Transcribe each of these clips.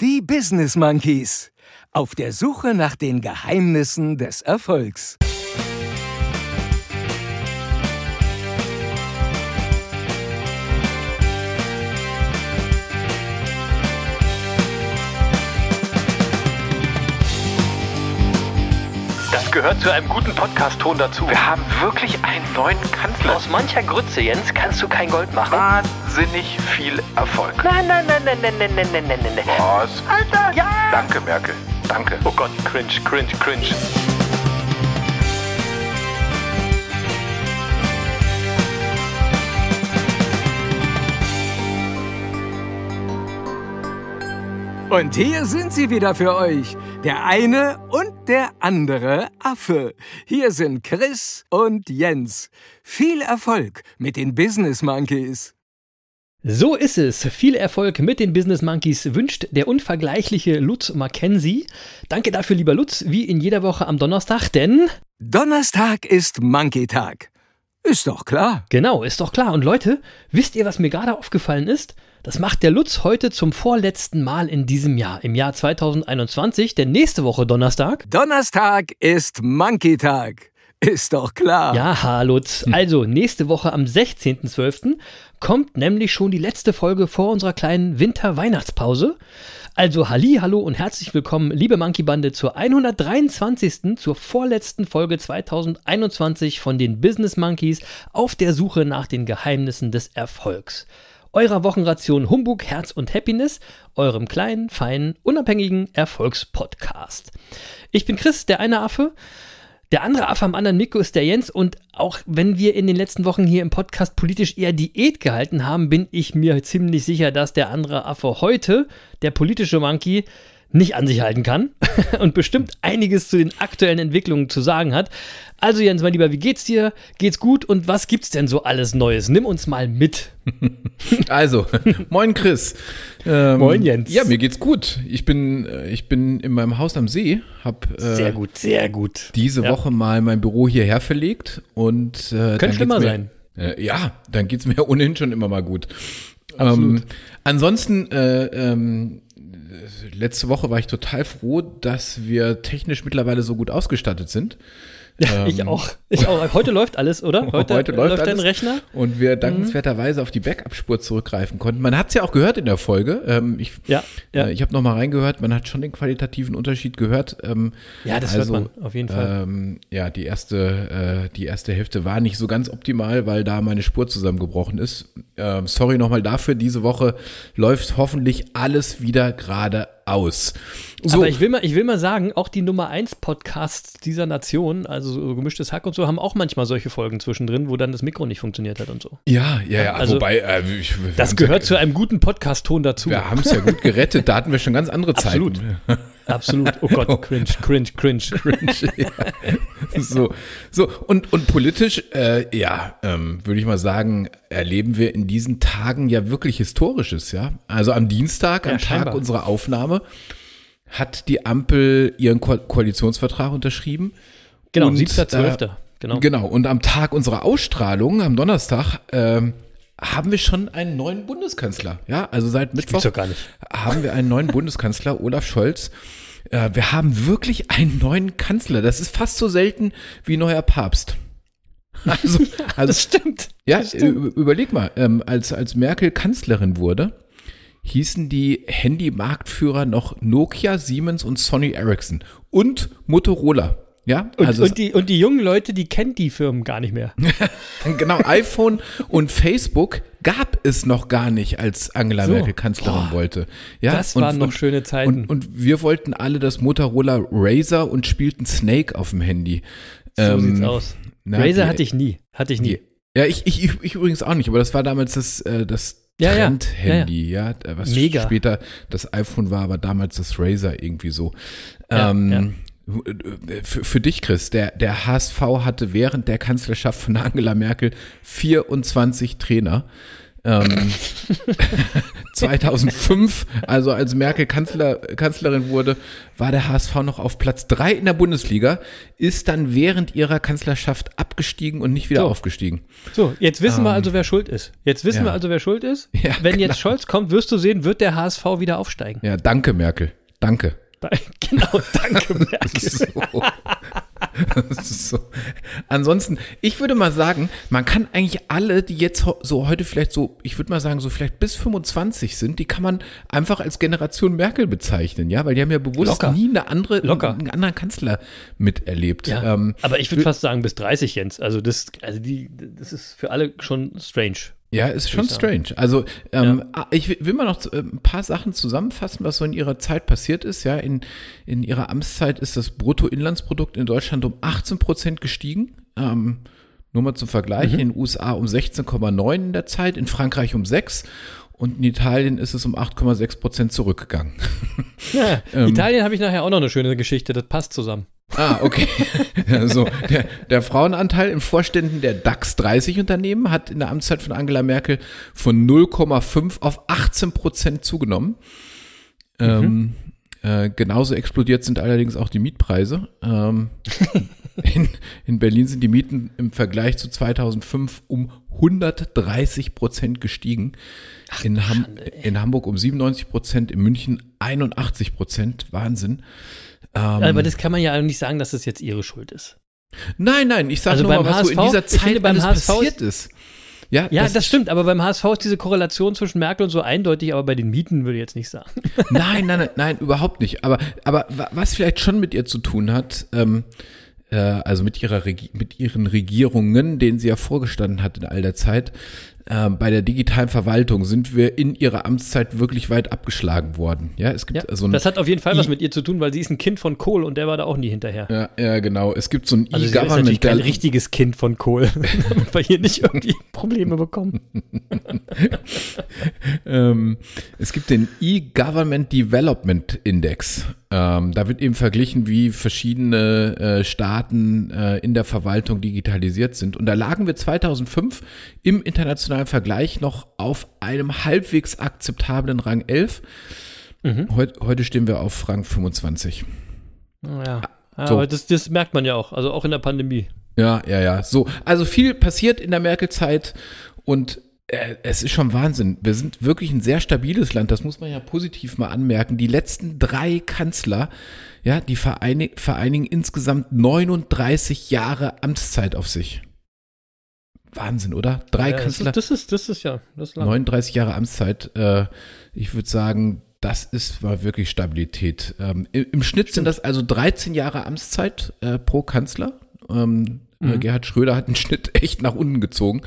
Die Business Monkeys. Auf der Suche nach den Geheimnissen des Erfolgs. Gehört zu einem guten Podcast-Ton dazu. Wir haben wirklich einen neuen Kanzler. Aus mancher Grütze, Jens, kannst du kein Gold machen. Wahnsinnig viel Erfolg. Nein, nein, nein, nein, nein, nein, nein, nein, nein, nein. Was? Alter, ja! Danke, Merkel. Danke. Oh Gott, cringe, cringe, cringe. Und hier sind sie wieder für euch. Der eine und der andere Affe. Hier sind Chris und Jens. Viel Erfolg mit den Business Monkeys. So ist es. Viel Erfolg mit den Business Monkeys wünscht der unvergleichliche Lutz Mackenzie. Danke dafür, lieber Lutz, wie in jeder Woche am Donnerstag, denn. Donnerstag ist Monkey-Tag. Ist doch klar. Genau, ist doch klar. Und Leute, wisst ihr, was mir gerade aufgefallen ist? Das macht der Lutz heute zum vorletzten Mal in diesem Jahr, im Jahr 2021, denn nächste Woche Donnerstag. Donnerstag ist Monkey-Tag. Ist doch klar. Ja, Lutz. Also, nächste Woche am 16.12. kommt nämlich schon die letzte Folge vor unserer kleinen Winter-Weihnachtspause. Also, Halli, hallo und herzlich willkommen, liebe Monkey-Bande, zur 123. zur vorletzten Folge 2021 von den Business Monkeys auf der Suche nach den Geheimnissen des Erfolgs eurer Wochenration Humbug, Herz und Happiness, eurem kleinen, feinen, unabhängigen Erfolgspodcast. Ich bin Chris, der eine Affe. Der andere Affe am anderen Mikro ist der Jens und auch wenn wir in den letzten Wochen hier im Podcast politisch eher Diät gehalten haben, bin ich mir ziemlich sicher, dass der andere Affe heute, der politische Monkey, nicht an sich halten kann und bestimmt einiges zu den aktuellen Entwicklungen zu sagen hat. Also Jens, mein Lieber, wie geht's dir? Geht's gut? Und was gibt's denn so alles Neues? Nimm uns mal mit. Also, moin Chris. Ähm, Moin, Jens. Ja, mir geht's gut. Ich bin, äh, ich bin in meinem Haus am See, hab äh, Sehr gut, sehr gut. diese Ja. Woche mal mein Büro hierher verlegt und äh, Könnte schlimmer sein. Äh, ja, dann geht's mir ohnehin schon immer mal gut. Ähm, ansonsten, äh, ähm, letzte Woche war ich total froh, dass wir technisch mittlerweile so gut ausgestattet sind. Ja, ich auch. Ich auch. Heute läuft alles, oder? Heute, Heute läuft dein alles. Rechner? Und wir dankenswerterweise auf die Backup-Spur zurückgreifen konnten. Man hat es ja auch gehört in der Folge. Ähm, ich Ja, ja. Äh, ich habe noch mal reingehört. Man hat schon den qualitativen Unterschied gehört. Ähm, Ja, das also, hört man auf jeden Fall. Ähm, ja, die erste, äh, die erste Hälfte war nicht so ganz optimal, weil da meine Spur zusammengebrochen ist. Ähm, sorry nochmal dafür. Diese Woche läuft hoffentlich alles wieder gerade aus. So, Aber ich will, mal, ich will mal sagen, auch die Nummer 1 Podcasts dieser Nation, also so gemischtes Hack und so, haben auch manchmal solche Folgen zwischendrin, wo dann das Mikro nicht funktioniert hat und so. ja, ja, ja. Also, wobei, äh, ich, Das gehört ja, zu einem guten Podcast-Ton dazu. Wir haben es ja gut gerettet. Da hatten wir schon ganz andere. Zeiten. Absolut. Oh Gott, cringe, cringe, cringe. so, so und, und politisch, äh, ja, ähm, würde ich mal sagen, erleben wir in diesen Tagen ja wirklich Historisches, ja. Also am Dienstag, Ja, am scheinbar. Tag unserer Aufnahme, hat die Ampel ihren Ko Koalitionsvertrag unterschrieben. Genau, Und, 7.12. äh, Genau. Genau, und am Tag unserer Ausstrahlung, am Donnerstag, ähm, haben wir schon einen neuen Bundeskanzler. Ja, also seit Mittwoch haben wir einen neuen Bundeskanzler, Olaf Scholz. Äh, wir haben wirklich einen neuen Kanzler. Das ist fast so selten wie neuer Papst. Also, also Das stimmt. ja, das stimmt. überleg mal, ähm, als, als Merkel Kanzlerin wurde, hießen die Handymarktführer noch Nokia, Siemens und Sony Ericsson und Motorola. Ja, Und, also und, die, und die jungen Leute, die kennen die Firmen gar nicht mehr. genau, iPhone und Facebook gab es noch gar nicht, als Angela So. Merkel Kanzlerin Boah, wollte. Ja, das waren noch schöne Zeiten. Und, und wir wollten alle das Motorola Razer und spielten Snake auf dem Handy. So Ähm, sieht's aus. na, Razer die- hatte ich nie. Hatte ich nie. Die, ja, ich, ich, ich, übrigens auch nicht, aber das war damals das, äh, das Ja, ja. Trend-Handy, ja, äh, was Mega. später das iPhone war, aber damals das Razer irgendwie so. Ja, ähm, Für, für dich, Chris, der, der HSV hatte während der Kanzlerschaft von Angela Merkel 24 Trainer. Ähm, 2005, also als Merkel Kanzler, Kanzlerin wurde, war der HSV noch auf Platz drei in der Bundesliga, ist dann während ihrer Kanzlerschaft abgestiegen und nicht wieder So. aufgestiegen. So, jetzt wissen wir also, wer schuld ist. Jetzt wissen ja. wir also, wer schuld ist. Ja, Wenn genau. jetzt Scholz kommt, wirst du sehen, wird der HSV wieder aufsteigen. Ja, danke Merkel, danke. Genau, danke, Merkel. So. Das ist so. Ansonsten, ich würde mal sagen, man kann eigentlich alle, die jetzt so heute vielleicht so, ich würde mal sagen, so vielleicht bis 25 sind, die kann man einfach als Generation Merkel bezeichnen, ja, weil die haben ja bewusst Locker. nie eine andere, Locker. einen anderen Kanzler miterlebt. Ja, Ähm, aber ich würde fast sagen bis 30, Jens. Also das, also die, das ist für alle schon strange. Ja, ist schon strange. Also ähm, ah, ich will- mal noch äh, ein paar Sachen zusammenfassen, was so in ihrer Zeit passiert ist. Ja, in, in ihrer Amtszeit ist das Bruttoinlandsprodukt in Deutschland um 18 Prozent gestiegen. Ähm, nur mal zum Vergleich, in den USA um 16,9 in der Zeit, in Frankreich um 6 und in Italien ist es um 8,6 Prozent zurückgegangen. Ja, Ähm. Italien habe ich nachher auch noch eine schöne Geschichte, das passt zusammen. Ah, okay. Also der, der Frauenanteil in Vorständen der DAX 30 Unternehmen hat in der Amtszeit von Angela Merkel von 0,5 auf 18 Prozent zugenommen. Ähm, äh, genauso explodiert sind allerdings auch die Mietpreise. Ähm, in, in Berlin sind die Mieten im Vergleich zu 2005 um 130 Prozent gestiegen. In, Ham in Hamburg um 97 Prozent, in München 81 Prozent. Wahnsinn. Ähm, aber das kann man ja nicht sagen, dass das jetzt ihre Schuld ist. Nein, nein, ich sage Also nur mal, was so in HSV dieser Zeit finde, beim HSV passiert ist. Ja, Ja, das, stimmt, aber beim HSV ist diese Korrelation zwischen Merkel und so eindeutig, aber bei den Mieten würde ich jetzt nicht sagen. Nein, nein, nein, nein, überhaupt nicht. Aber, aber wa- was vielleicht schon mit ihr zu tun hat, ähm, äh, also mit ihrer Regi mit ihren Regierungen, denen sie ja vorgestanden hat in all der Zeit, äh, bei der digitalen Verwaltung sind wir in ihrer Amtszeit wirklich weit abgeschlagen worden. Ja, es gibt Ja, so ein das hat auf jeden Fall was I- mit ihr zu tun, weil sie ist ein Kind von Kohl und der war da auch nie hinterher. ja, ja, genau. Es gibt so ein Also sie ist E-Government, kein richtiges Kind von Kohl, damit wir hier nicht irgendwie Probleme bekommen. Ähm, es gibt den E-Government Development Index. Ähm, da wird eben verglichen, wie verschiedene äh, Staaten äh, in der Verwaltung digitalisiert sind. Und da lagen wir 2005 im internationalen Vergleich noch auf einem halbwegs akzeptablen Rang 11. Heut, heute stehen wir auf Rang 25. Ja. Ah, So. Aber das, das merkt man ja auch, also auch in der Pandemie. Ja, ja, ja. So, also viel passiert in der Merkel-Zeit und es ist schon Wahnsinn. Wir sind wirklich ein sehr stabiles Land, das muss man ja positiv mal anmerken. Die letzten drei Kanzler, ja, die vereinig, vereinigen insgesamt 39 Jahre Amtszeit auf sich. Wahnsinn, oder? Drei Ja, das, Kanzler, ist, das, ist, das ist ja, das ist lang. 39 Jahre Amtszeit. Äh, ich würde sagen, das ist war wirklich Stabilität. Ähm, im, Im Schnitt sind das also 13 Jahre Amtszeit äh, pro Kanzler. Ähm, äh, Gerhard Schröder hat den Schnitt echt nach unten gezogen.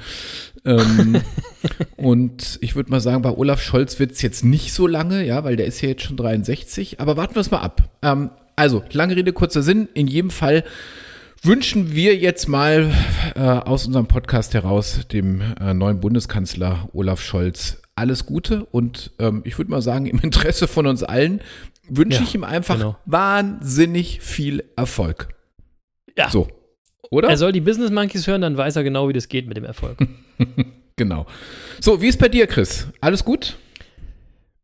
Ähm, und ich würde mal sagen, bei Olaf Scholz wird es jetzt nicht so lange, ja, weil der ist ja jetzt schon 63. Aber warten wir es mal ab. Ähm, also, lange Rede, kurzer Sinn. In jedem Fall wünschen wir jetzt mal äh, aus unserem Podcast heraus dem äh, neuen Bundeskanzler Olaf Scholz alles Gute und ähm, ich würde mal sagen, im Interesse von uns allen wünsche Ja, ich ihm einfach genau. wahnsinnig viel Erfolg. Ja. So. Oder? Er soll die Business Monkeys hören, dann weiß er genau, wie das geht mit dem Erfolg. genau. So, wie ist bei dir, Chris? Alles gut?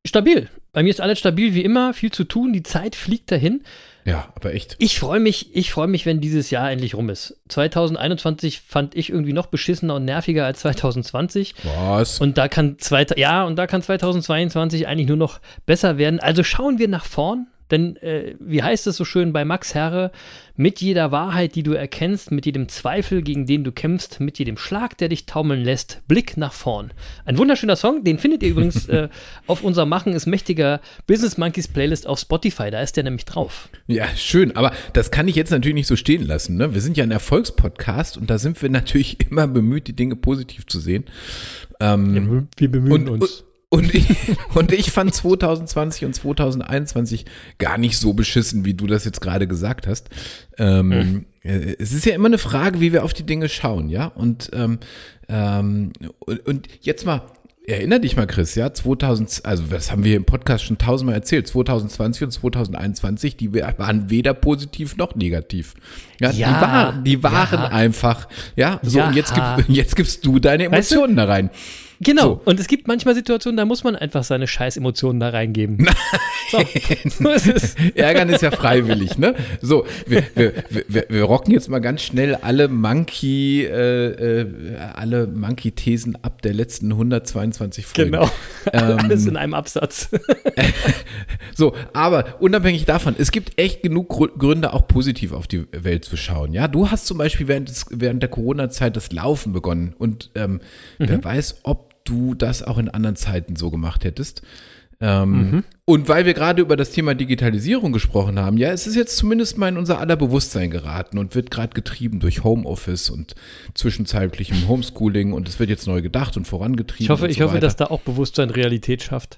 stabil. Bei mir ist alles stabil wie immer, viel zu tun, die Zeit fliegt dahin. Ja, aber echt. Ich freue mich, ich freue mich, wenn dieses Jahr endlich rum ist. 2021 fand ich irgendwie noch beschissener und nerviger als 2020. Was? Und da kann zwei, ja, und da kann 2022 eigentlich nur noch besser werden. Also schauen wir nach vorn, denn äh, wie heißt es so schön bei Max Herre, mit jeder Wahrheit, die du erkennst, mit jedem Zweifel, gegen den du kämpfst, mit jedem Schlag, der dich taumeln lässt, Blick nach vorn. Ein wunderschöner Song, den findet ihr übrigens äh, auf unserer Machen ist mächtiger Business Monkeys Playlist auf Spotify, da ist der nämlich drauf. Ja, schön, aber das kann ich jetzt natürlich nicht so stehen lassen. Ne? Wir sind ja ein Erfolgspodcast und da sind wir natürlich immer bemüht, die Dinge positiv zu sehen. Ähm, Wir bemühen und, und, und, ich, und ich fand 2020 und 2021 gar nicht so beschissen, wie du das jetzt gerade gesagt hast. Ähm, äh, Es ist ja immer eine Frage, wie wir auf die Dinge schauen, ja. Und, ähm, ähm, und, und jetzt mal, erinner dich mal, Chris, ja, 2000, also das haben wir im Podcast schon tausendmal erzählt, 2020 und 2021, die waren weder positiv noch negativ. Ja, Ja, die waren, die waren ja. einfach, ja, so, und jetzt, Ja. gib, jetzt gibst du deine Weißt du- Emotionen da rein. Genau. So. Und es gibt manchmal Situationen, da muss man einfach seine scheiß Emotionen da reingeben. so, so ist. Ärgern ist ja freiwillig, ne? So, wir, wir, wir, wir rocken jetzt mal ganz schnell alle Monkey, äh, äh, alle Monkey-Thesen ab der letzten 122 Folgen. Genau. Ähm, Alles in einem Absatz. So, aber unabhängig davon, es gibt echt genug Gründe, auch positiv auf die Welt zu schauen. Ja, du hast zum Beispiel während, des, während der Corona-Zeit das Laufen begonnen und ähm, wer weiß, ob du das auch in anderen Zeiten so gemacht hättest. Ähm, Und weil wir gerade über das Thema Digitalisierung gesprochen haben, ja, es ist jetzt zumindest mal in unser aller Bewusstsein geraten und wird gerade getrieben durch Homeoffice und zwischenzeitlichem Homeschooling und es wird jetzt neu gedacht und vorangetrieben. Ich hoffe, und ich so hoffe, weiter. dass da auch Bewusstsein Realität schafft.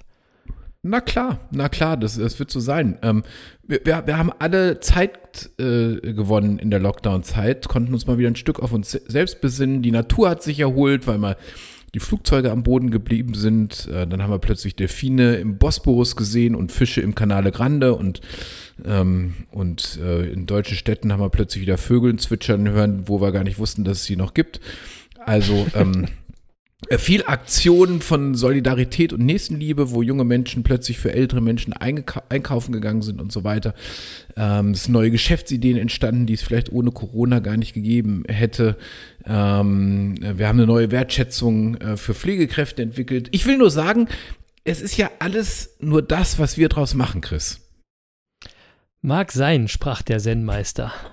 Na klar, na klar, das, das wird so sein. Ähm, wir, wir, haben alle Zeit äh, gewonnen in der Lockdown-Zeit, konnten uns mal wieder ein Stück auf uns se- selbst besinnen. Die Natur hat sich erholt, weil mal die Flugzeuge am Boden geblieben sind. Äh, dann haben wir plötzlich Delfine im Bosporus gesehen und Fische im Canale Grande und, ähm, und äh, in deutschen Städten haben wir plötzlich wieder Vögeln zwitschern hören, wo wir gar nicht wussten, dass es sie noch gibt. Also ähm, äh, viel Aktionen von Solidarität und Nächstenliebe, wo junge Menschen plötzlich für ältere Menschen einkaufen gegangen sind und so weiter. Ähm, es sind neue Geschäftsideen entstanden, die es vielleicht ohne Corona gar nicht gegeben hätte. Ähm, äh, wir haben eine neue Wertschätzung äh, für Pflegekräfte entwickelt. Ich will nur sagen, es ist ja alles nur das, was wir draus machen, Chris. Mag sein, sprach der Zen-Meister.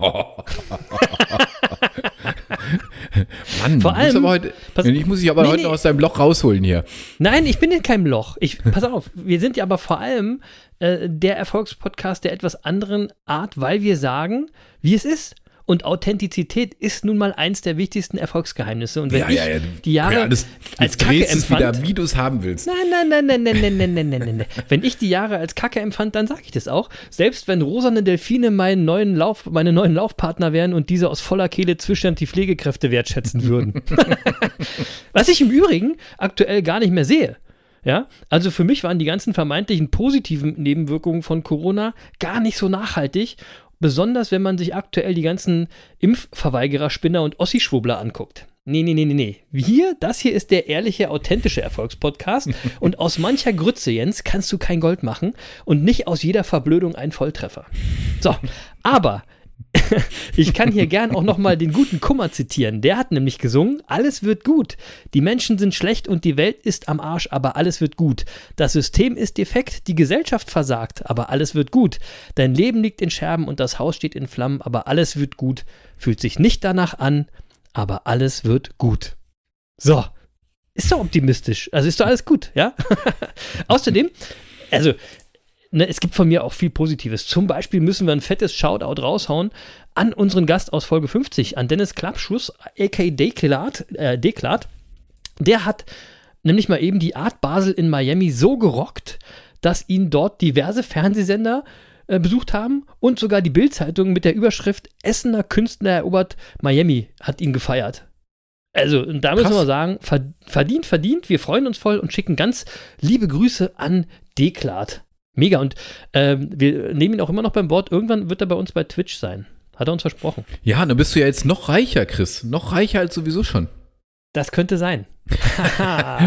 Mann, Vor allem- aber heute, pass- ich muss dich aber Nee, heute nee. noch aus deinem Loch rausholen hier. Nein, ich bin in keinem Loch. Ich, pass auf, wir sind ja aber vor allem äh, der Erfolgspodcast der etwas anderen Art, weil wir sagen, wie es ist. Und Authentizität ist nun mal eins der wichtigsten Erfolgsgeheimnisse. Und wenn ich die Jahre ja, das, als Kacke es wieder, empfand, wie du es haben willst. Nein, nein, nein, nein, nein, nein, nein, nein, nein, nein. Wenn ich die Jahre als Kacke empfand, dann sage ich das auch. Selbst wenn rosane Delfine meinen neuen Lauf, meine neuen Laufpartner wären und diese aus voller Kehle zwischend die Pflegekräfte wertschätzen würden. Was ich im Übrigen aktuell gar nicht mehr sehe. Ja, also für mich waren die ganzen vermeintlichen positiven Nebenwirkungen von Corona gar nicht so nachhaltig. Besonders wenn man sich aktuell die ganzen Impfverweigerer, Spinner und Ossi-Schwubbler anguckt. Nee, nee, nee, nee, nee. Hier, das hier ist der ehrliche, authentische Erfolgspodcast. und aus mancher Grütze, Jens, kannst du kein Gold machen und nicht aus jeder Verblödung ein Volltreffer. So, aber ich kann hier gern auch nochmal den guten Kummer zitieren. Der hat nämlich gesungen, alles wird gut. Die Menschen sind schlecht und die Welt ist am Arsch, aber alles wird gut. Das System ist defekt, die Gesellschaft versagt, aber alles wird gut. Dein Leben liegt in Scherben und das Haus steht in Flammen, aber alles wird gut. Fühlt sich nicht danach an, aber alles wird gut. So. Ist doch optimistisch. Also ist doch alles gut, ja? Außerdem, also ne, es gibt von mir auch viel Positives. Zum Beispiel müssen wir ein fettes Shoutout raushauen an unseren Gast aus Folge 50, an Dennis Klappschuss, a.k.a. Deklat, äh, Deklat. Der hat nämlich mal eben die Art Basel in Miami so gerockt, dass ihn dort diverse Fernsehsender äh, besucht haben und sogar die Bild-Zeitung mit der Überschrift Essener Künstler erobert Miami hat ihn gefeiert. Also, und da müssen wir sagen, ver- verdient, verdient. Wir freuen uns voll und schicken ganz liebe Grüße an Deklat. Mega. Und ähm, wir nehmen ihn auch immer noch beim Wort. Irgendwann wird er bei uns bei Twitch sein. Hat er uns versprochen. Ja, dann bist du ja jetzt noch reicher, Chris. Noch reicher als sowieso schon. Das könnte sein.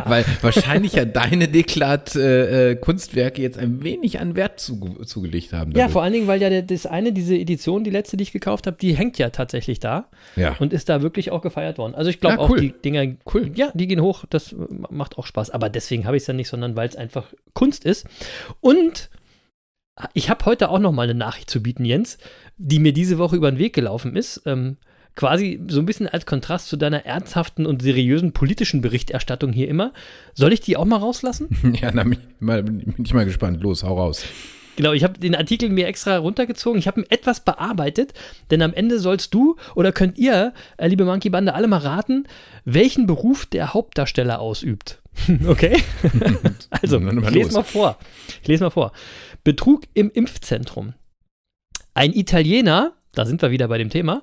Weil wahrscheinlich ja deine Deklat-Kunstwerke jetzt ein wenig an Wert zuge zugelegt haben. Ja, dadurch. vor allen Dingen, weil ja der, das eine, diese Edition, die letzte, die ich gekauft habe, die hängt ja tatsächlich da ja. und ist da wirklich auch gefeiert worden. Also ich glaube Ja, auch, cool. die Dinger, Cool. ja, die gehen hoch, das äh, macht auch Spaß. Aber deswegen habe ich es ja nicht, sondern weil es einfach Kunst ist. Und ich habe heute auch noch mal eine Nachricht zu bieten, Jens, die mir diese Woche über den Weg gelaufen ist. Ähm, quasi so ein bisschen als Kontrast zu deiner ernsthaften und seriösen politischen Berichterstattung hier immer. Soll ich die auch mal rauslassen? Ja, na, bin, ich mal, bin ich mal gespannt. Los, hau raus. Genau, ich habe den Artikel mir extra runtergezogen. Ich habe ihn etwas bearbeitet, denn am Ende sollst du oder könnt ihr, äh, liebe Monkey Bande, alle mal raten, welchen Beruf der Hauptdarsteller ausübt. okay? also, ich lese mal vor. Ich lese mal vor. Betrug im Impfzentrum. Ein Italiener, da sind wir wieder bei dem Thema,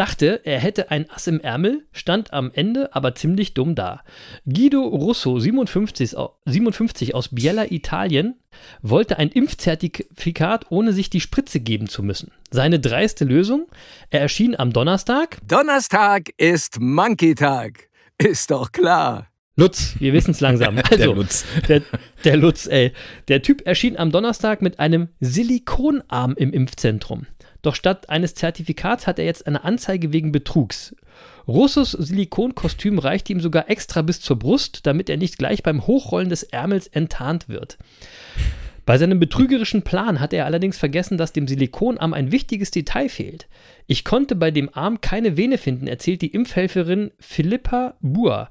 dachte, er hätte ein Ass im Ärmel, stand am Ende aber ziemlich dumm da. Guido Russo, 57, au- 57 aus Biella, Italien, wollte ein Impfzertifikat, ohne sich die Spritze geben zu müssen. Seine dreiste Lösung, er erschien am Donnerstag, Donnerstag ist Monkey-Tag. Ist doch klar. Lutz, wir wissen es langsam. Also, Der Lutz. Der, der Lutz, ey. Der Typ erschien am Donnerstag mit einem Silikonarm im Impfzentrum. Doch statt eines Zertifikats hat er jetzt eine Anzeige wegen Betrugs. Russos Silikonkostüm reichte ihm sogar extra bis zur Brust, damit er nicht gleich beim Hochrollen des Ärmels enttarnt wird. Bei seinem betrügerischen Plan hat er allerdings vergessen, dass dem Silikonarm ein wichtiges Detail fehlt. Ich konnte bei dem Arm keine Vene finden, erzählt die Impfhelferin Philippa Buhr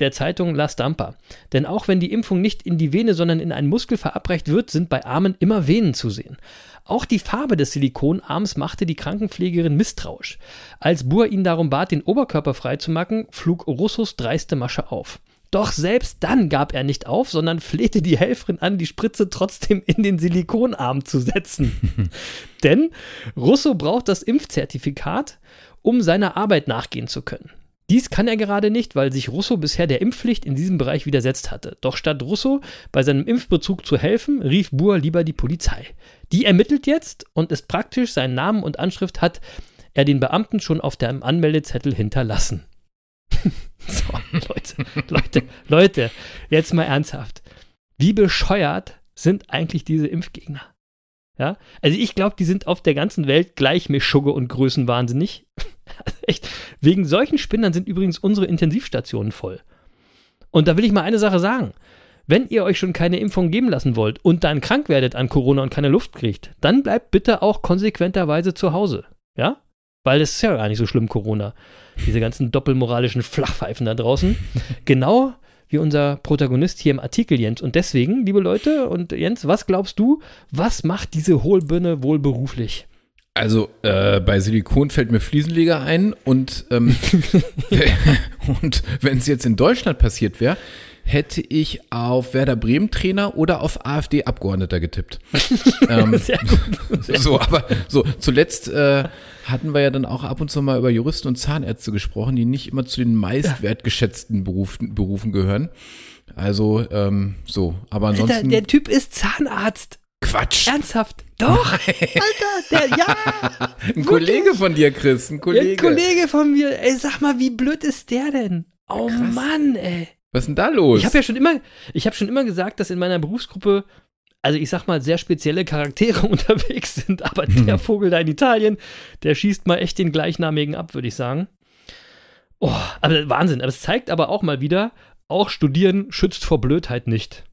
der Zeitung La Stampa. Denn auch wenn die Impfung nicht in die Vene, sondern in einen Muskel verabreicht wird, sind bei Armen immer Venen zu sehen. Auch die Farbe des Silikonarms machte die Krankenpflegerin misstrauisch. Als Buhr ihn darum bat, den Oberkörper freizumachen, flug Russos dreiste Masche auf. Doch selbst dann gab er nicht auf, sondern flehte die Helferin an, die Spritze trotzdem in den Silikonarm zu setzen. Denn Russo braucht das Impfzertifikat, um seiner Arbeit nachgehen zu können. Dies kann er gerade nicht, weil sich Russo bisher der Impfpflicht in diesem Bereich widersetzt hatte. Doch statt Russo bei seinem Impfbezug zu helfen, rief Buhr lieber die Polizei. Die ermittelt jetzt und ist praktisch, seinen Namen und Anschrift hat er den Beamten schon auf dem Anmeldezettel hinterlassen. so, Leute, Leute, Leute, jetzt mal ernsthaft. Wie bescheuert sind eigentlich diese Impfgegner? Ja, also ich glaube, die sind auf der ganzen Welt gleich Mischugge und Größenwahnsinnig. Echt. Wegen solchen Spinnern sind übrigens unsere Intensivstationen voll. Und da will ich mal eine Sache sagen. Wenn ihr euch schon keine Impfung geben lassen wollt und dann krank werdet an Corona und keine Luft kriegt, dann bleibt bitte auch konsequenterweise zu Hause. Ja? Weil es ist ja gar nicht so schlimm, Corona. Diese ganzen doppelmoralischen Flachpfeifen da draußen. genau wie unser Protagonist hier im Artikel, Jens. Und deswegen, liebe Leute und Jens, was glaubst du, was macht diese Hohlbirne wohl beruflich? Also äh, bei Silikon fällt mir Fliesenleger ein und, ähm, und wenn es jetzt in Deutschland passiert wäre, hätte ich auf Werder Bremen Trainer oder auf AfD Abgeordneter getippt. ähm, so, aber so zuletzt äh, hatten wir ja dann auch ab und zu mal über Juristen und Zahnärzte gesprochen, die nicht immer zu den meist wertgeschätzten Berufen, Berufen gehören. Also ähm, so, aber Alter, ansonsten der Typ ist Zahnarzt. Quatsch. Ernsthaft? Doch, Alter, der, ja. Ein Kollege von dir, Chris, ein Kollege. Der Kollege von mir. Ey, sag mal, wie blöd ist der denn? Oh Krass. Mann, ey. Was ist denn da los? Ich habe ja schon immer, ich habe schon immer gesagt, dass in meiner Berufsgruppe, also ich sag mal, sehr spezielle Charaktere unterwegs sind, aber der Vogel da in Italien, der schießt mal echt den gleichnamigen ab, würde ich sagen. Oh, aber Wahnsinn. Aber es zeigt aber auch mal wieder, auch Studieren schützt vor Blödheit nicht.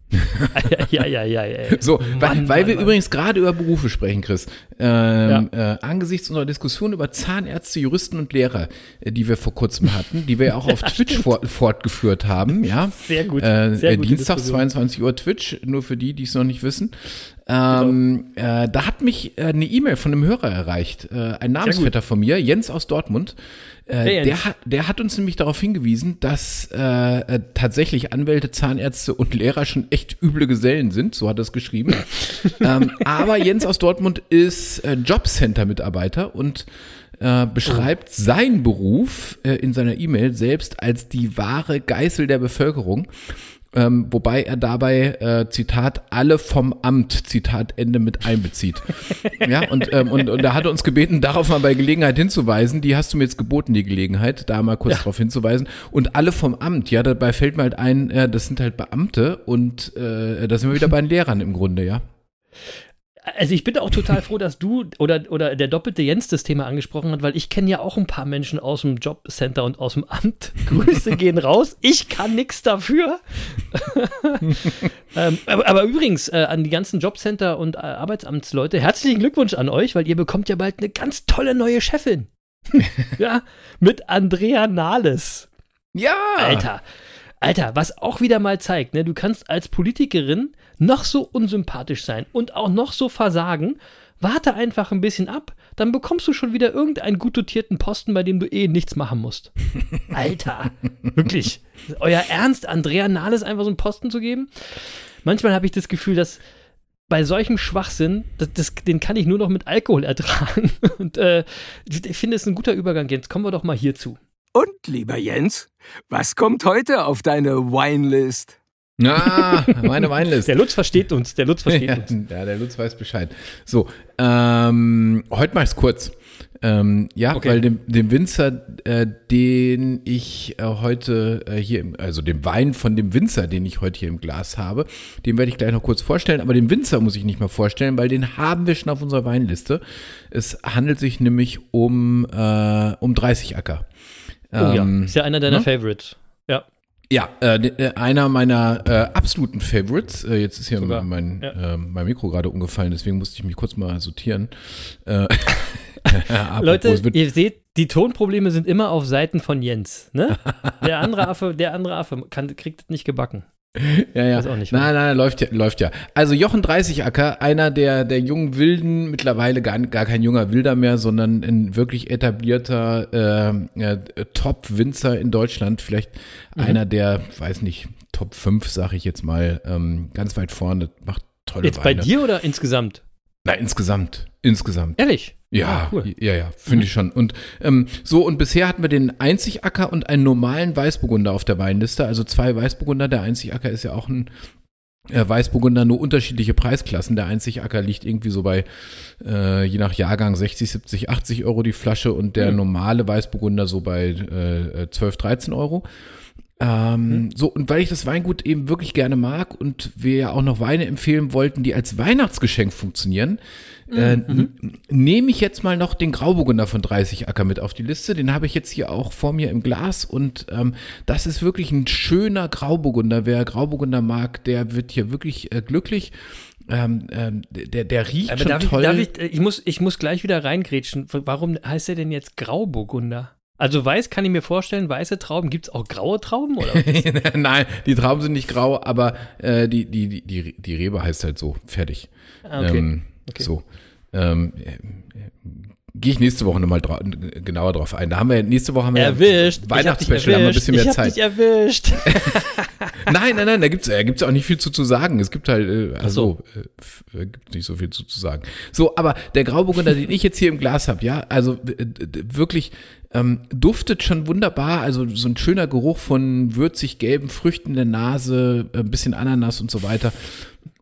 Ja, ja, ja, ja. So, weil, Mann, weil Mann, wir Mann. übrigens gerade über Berufe sprechen, Chris. Ähm, äh, angesichts unserer Diskussion über Zahnärzte, Juristen und Lehrer, äh, die wir vor kurzem hatten, die wir ja auch auf Twitch for fortgeführt haben, ja. Sehr gut, Äh, sehr Dienstags Diskussion. 22 Uhr Twitch, nur für die, die es noch nicht wissen. Ähm, äh, da hat mich äh, eine E-Mail von einem Hörer erreicht, äh, ein Namensvetter von mir, Jens aus Dortmund. Äh, Hey, Jens. der, hat, der hat uns nämlich darauf hingewiesen, dass äh, tatsächlich Anwälte, Zahnärzte und Lehrer schon echt üble Gesellen sind, so hat er es geschrieben. ähm, aber Jens aus Dortmund ist äh, Jobcenter-Mitarbeiter und äh, beschreibt seinen Beruf äh, in seiner E-Mail selbst als die wahre Geißel der Bevölkerung. Ähm, wobei er dabei, äh, Zitat, alle vom Amt, Zitat Ende mit einbezieht. ja, und, ähm, und, und er hatte uns gebeten, darauf mal bei Gelegenheit hinzuweisen. Die hast du mir jetzt geboten, die Gelegenheit, da mal kurz darauf hinzuweisen. Und alle vom Amt, ja, dabei fällt mir halt ein, äh, das sind halt Beamte und äh, da sind wir wieder bei den Lehrern im Grunde, ja. Also ich bin auch total froh, dass du oder, oder der doppelte Jens das Thema angesprochen hat, weil ich kenne ja auch ein paar Menschen aus dem Jobcenter und aus dem Amt. Grüße gehen raus. Ich kann nichts dafür. ähm, aber, aber übrigens, äh, an die ganzen Jobcenter und äh, Arbeitsamtsleute, herzlichen Glückwunsch an euch, weil ihr bekommt ja bald eine ganz tolle neue Chefin. ja, mit Andrea Nahles. Ja! Alter, Alter, was auch wieder mal zeigt, ne, du kannst als Politikerin noch so unsympathisch sein und auch noch so versagen. Warte einfach ein bisschen ab, dann bekommst du schon wieder irgendeinen gut dotierten Posten, bei dem du eh nichts machen musst. Alter, wirklich. Euer Ernst, Andrea Nahles einfach so einen Posten zu geben? Manchmal habe ich das Gefühl, dass bei solchem Schwachsinn, das, das, den kann ich nur noch mit Alkohol ertragen. Und äh, ich finde es ein guter Übergang. Jetzt kommen wir doch mal hierzu. Und, lieber Jens, was kommt heute auf deine Winelist? Ah, meine Weinliste. Der Lutz versteht uns, der Lutz versteht ja, uns. ja, der Lutz weiß Bescheid. So, ähm, heute mach ich's kurz. Ähm, ja, Okay. weil dem, dem Winzer, äh, den ich äh, heute äh, hier, im, also dem Wein von dem Winzer, den ich heute hier im Glas habe, den werde ich gleich noch kurz vorstellen, aber den Winzer muss ich nicht mal vorstellen, weil den haben wir schon auf unserer Weinliste. Es handelt sich nämlich um, äh, um 30 Acker. Oh ja, Ähm, ist ja einer deiner ne? Favorites. Ja. ja, äh, äh, einer meiner äh, absoluten Favorites. Äh, jetzt ist hier Sogar, mein, ja. äh, mein Mikro gerade umgefallen, deswegen musste ich mich kurz mal sortieren. Äh, Leute, ihr seht, die Tonprobleme sind immer auf Seiten von Jens. Ne? Der andere Affe, der andere Affe kann, kriegt es nicht gebacken. Ja, ja. weiß auch nicht, nein, nein, läuft ja, läuft ja. Also Jochen 30 Acker, einer der, der jungen Wilden, mittlerweile gar, gar kein junger Wilder mehr, sondern ein wirklich etablierter äh, äh, Top-Winzer in Deutschland. Vielleicht Mhm. einer der, weiß nicht, Top 5, sag ich jetzt mal, ähm, ganz weit vorne, macht tolle Jetzt bei Weine. dir oder insgesamt? Na, insgesamt. Insgesamt. Ehrlich? Ja, Ah, cool. ja, ja, finde ich schon. Und ähm, so, und bisher hatten wir den Einzigacker und einen normalen Weißburgunder auf der Weinliste. Also zwei Weißburgunder. Der Einzigacker ist ja auch ein äh, Weißburgunder, nur unterschiedliche Preisklassen. Der Einzigacker liegt irgendwie so bei, äh, je nach Jahrgang, 60, 70, 80 Euro die Flasche und der Mhm. normale Weißburgunder so bei äh, 12, 13 Euro. Ähm, So, und weil ich das Weingut eben wirklich gerne mag und wir ja auch noch Weine empfehlen wollten, die als Weihnachtsgeschenk funktionieren, äh, n- nehme ich jetzt mal noch den Grauburgunder von 30 Acker mit auf die Liste. Den habe ich jetzt hier auch vor mir im Glas und ähm, das ist wirklich ein schöner Grauburgunder. Wer Grauburgunder mag, der wird hier wirklich äh, glücklich. Ähm, ähm, der, der riecht Aber schon ich, toll. ich, äh, ich, muss, ich muss gleich wieder reingrätschen. Warum heißt der denn jetzt Grauburgunder? Also weiß kann ich mir vorstellen, weiße Trauben. Gibt es auch graue Trauben? Oder? Nein, die Trauben sind nicht grau, aber äh, die, die, die, die, Rebe heißt halt so. Fertig. Ah, okay. Ähm, Okay. So. Ähm, äh, äh, Gehe ich nächste Woche nochmal drau genauer drauf ein. Da haben wir nächste Woche haben wir ja erwischt. Weihnachtsspecial, haben wir ein bisschen mehr ich hab Zeit. dich erwischt. Nein, nein, nein, da gibt's, äh, gibt's auch nicht viel zu, zu sagen. Es gibt halt, äh, also, so. äh, gibt nicht so viel zu, zu sagen. So, aber der Grauburgunder, den ich jetzt hier im Glas habe, ja, also wirklich ähm, duftet schon wunderbar. Also so ein schöner Geruch von würzig gelben Früchten in der Nase, äh, ein bisschen Ananas und so weiter.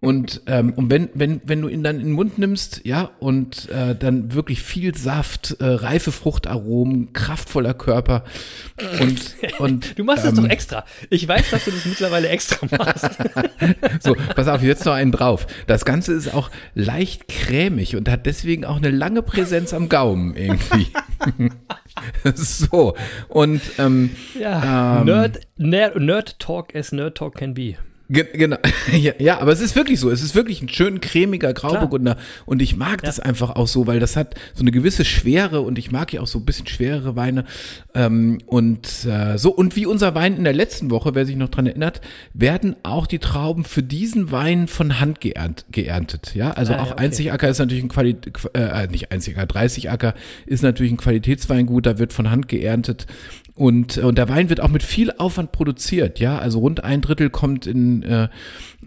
Und, ähm, und wenn, wenn, wenn du ihn dann in den Mund nimmst, ja, und äh, dann wirklich viel Saft, äh, reife Fruchtaromen, kraftvoller Körper und, und Du machst das ähm, doch extra. Ich weiß, dass du das mittlerweile extra machst. So, pass auf, jetzt noch einen drauf. Das Ganze ist auch leicht cremig und hat deswegen auch eine lange Präsenz am Gaumen irgendwie. so, und ähm, Ja, Ähm. Nerd, Nerd, Nerd Talk as Nerd Talk can be. Ge genau. ja, ja, aber es ist wirklich so. Es ist wirklich ein schön cremiger Grauburgunder. Und ich mag das einfach auch so, weil das hat so eine gewisse Schwere und ich mag ja auch so ein bisschen schwerere Weine. Ähm, und äh, so, und wie unser Wein in der letzten Woche, wer sich noch dran erinnert, werden auch die Trauben für diesen Wein von Hand geernt, geerntet. Ja, also Ah, ja, auch okay. Einzigacker ist natürlich ein Qualität, äh, nicht Einzigacker, 30 Acker ist natürlich ein Qualitätsweingut, da wird von Hand geerntet. Und, und der Wein wird auch mit viel Aufwand produziert, ja. Also rund ein Drittel kommt in, äh,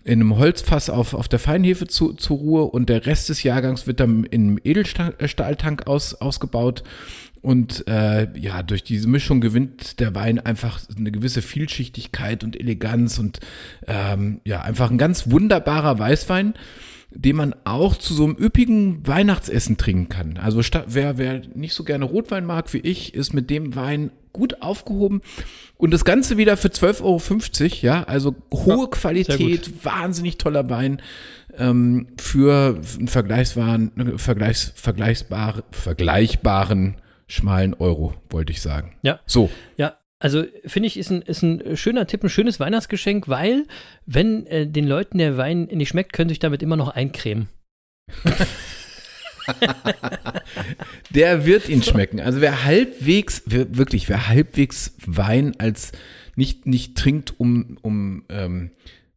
in einem Holzfass auf, auf der Feinhefe zu, zur Ruhe und der Rest des Jahrgangs wird dann in einem Edelstahltank aus, ausgebaut. Und äh, ja, durch diese Mischung gewinnt der Wein einfach eine gewisse Vielschichtigkeit und Eleganz und ähm, ja, einfach ein ganz wunderbarer Weißwein, den man auch zu so einem üppigen Weihnachtsessen trinken kann. Also wer, wer nicht so gerne Rotwein mag wie ich, ist mit dem Wein gut aufgehoben. Und das Ganze wieder für 12,50 Euro, ja, also hohe Qualität, wahnsinnig toller Wein ähm, für einen vergleichsbaren, vergleichs, vergleichsbar, vergleichbaren schmalen Euro, wollte ich sagen. Ja. So, Ja, also finde ich, ist ein, ist ein schöner Tipp, ein schönes Weihnachtsgeschenk, weil, wenn äh, den Leuten der Wein nicht schmeckt, können sich damit immer noch eincremen. der wird ihn schmecken. Also wer halbwegs, wer, wirklich, wer halbwegs Wein als nicht, nicht trinkt, um, um ähm,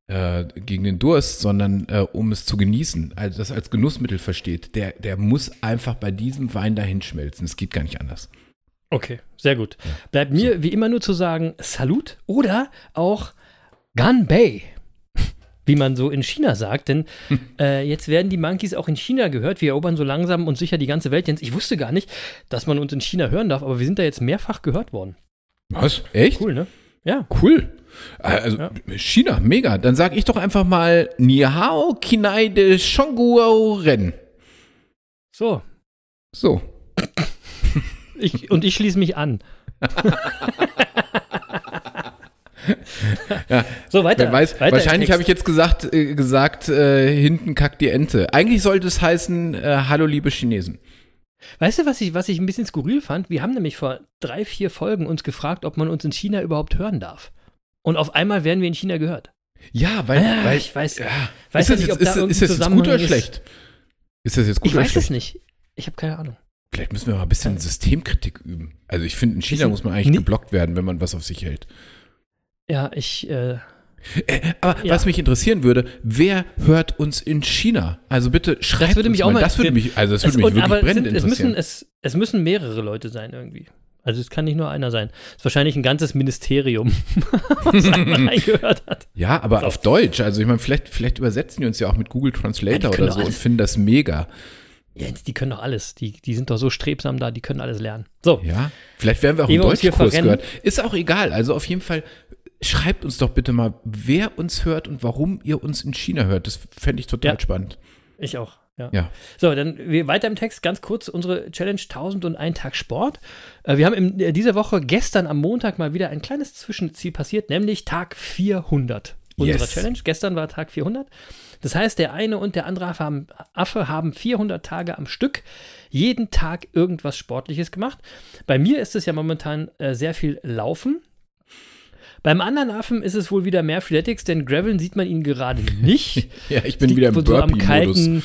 äh, gegen den Durst, sondern äh, um es zu genießen, also das als Genussmittel versteht, der, der muss einfach bei diesem Wein dahin schmelzen. Es geht gar nicht anders. Okay, sehr gut. Bleibt mir wie immer nur zu sagen, Salut oder auch Ganbei, wie man so in China sagt. Denn äh, jetzt werden die Monkeys auch in China gehört. Wir erobern so langsam und sicher die ganze Welt. Jens, ich wusste gar nicht, dass man uns in China hören darf, aber wir sind da jetzt mehrfach gehört worden. Was? Echt? Cool, ne? Ja. Cool. Also China, mega. Dann sag ich doch einfach mal Ni hao kinai de shonguo ren. So, So. ich, und ich schließe mich an. Ja, So, weiter. Weiß, weiter wahrscheinlich habe ich jetzt gesagt, äh, gesagt äh, hinten kackt die Ente. Eigentlich sollte es heißen, äh, hallo liebe Chinesen. Weißt du, was ich, was ich ein bisschen skurril fand? Wir haben nämlich vor drei, vier Folgen uns gefragt, ob man uns in China überhaupt hören darf. Und auf einmal werden wir in China gehört. Ja, weil, Ah, weil ich weiß- ja. weiß ist ja das nicht, jetzt, ob da ist, das- ist das jetzt gut oder schlecht? Ist das jetzt gut Ich oder weiß schlecht? es nicht. Ich habe keine Ahnung. Vielleicht müssen wir mal ein bisschen Systemkritik üben. Also ich finde, in China muss man eigentlich geblockt werden, wenn man was auf sich hält. Ja, ich, äh, Äh, aber Ja. was mich interessieren würde, wer hört uns in China? Also bitte schreibt das würde uns mich auch mal Das würde mich, also das es, würde mich und- wirklich aber es, brennend sind, es, interessieren. müssen, es, es müssen mehrere Leute sein irgendwie. Also es kann nicht nur einer sein. Es ist wahrscheinlich ein ganzes Ministerium, was reingehört hat. ja, aber So. auf Deutsch. Also ich meine, vielleicht, vielleicht übersetzen die uns ja auch mit Google Translator Ja, oder so und finden das mega. Ja, die können doch alles. Die, die sind doch so strebsam da, die können alles lernen. So, Ja, vielleicht werden wir auch Ehe im Deutschkurs gehört. Ist auch egal. Also auf jeden Fall schreibt uns doch bitte mal, wer uns hört und warum ihr uns in China hört. Das fände ich total Ja. spannend. ich auch. Ja. Ja. So, dann weiter im Text, ganz kurz unsere Challenge 1001 Tag Sport. Äh, wir haben in äh, dieser Woche gestern am Montag mal wieder ein kleines Zwischenziel passiert, nämlich Tag 400 unserer Yes. Challenge. Gestern war Tag 400. Das heißt, der eine und der andere Affe haben, Affe haben 400 Tage am Stück jeden Tag irgendwas Sportliches gemacht. Bei mir ist es ja momentan äh, sehr viel Laufen. Beim anderen Affen ist es wohl wieder mehr Freeletics, denn Graveln sieht man ihn gerade nicht. Ja, ich bin wieder im so am kalten,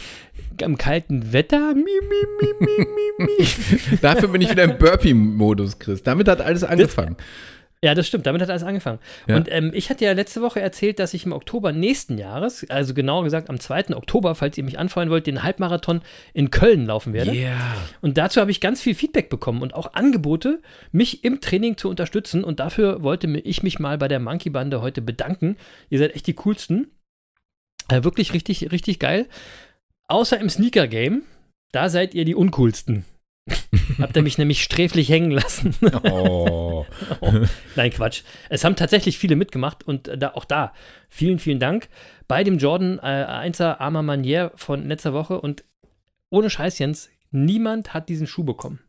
am kalten Wetter. Mi, mi, mi, mi, mi, mi. Dafür bin ich wieder im Burpee-Modus, Chris. Damit hat alles angefangen. Ja, das stimmt, damit hat alles angefangen. Ja. Und ähm, ich hatte ja letzte Woche erzählt, dass ich im Oktober nächsten Jahres, also genauer gesagt am 2. Oktober, falls ihr mich anfeuern wollt, den Halbmarathon in Köln laufen werde. Yeah. Und dazu habe ich ganz viel Feedback bekommen und auch Angebote, mich im Training zu unterstützen. Und dafür wollte ich mich mal bei der Monkey Bande heute bedanken. Ihr seid echt die coolsten. Äh, wirklich richtig, richtig geil. Außer im Sneaker Game, da seid ihr die uncoolsten. Habt ihr mich nämlich sträflich hängen lassen. Oh. Nein, Quatsch. Es haben tatsächlich viele mitgemacht und äh, da, auch da vielen, vielen Dank bei dem Jordan äh, 1er Armer Manier von letzter Woche und ohne Scheiß, Jens, niemand hat diesen Schuh bekommen.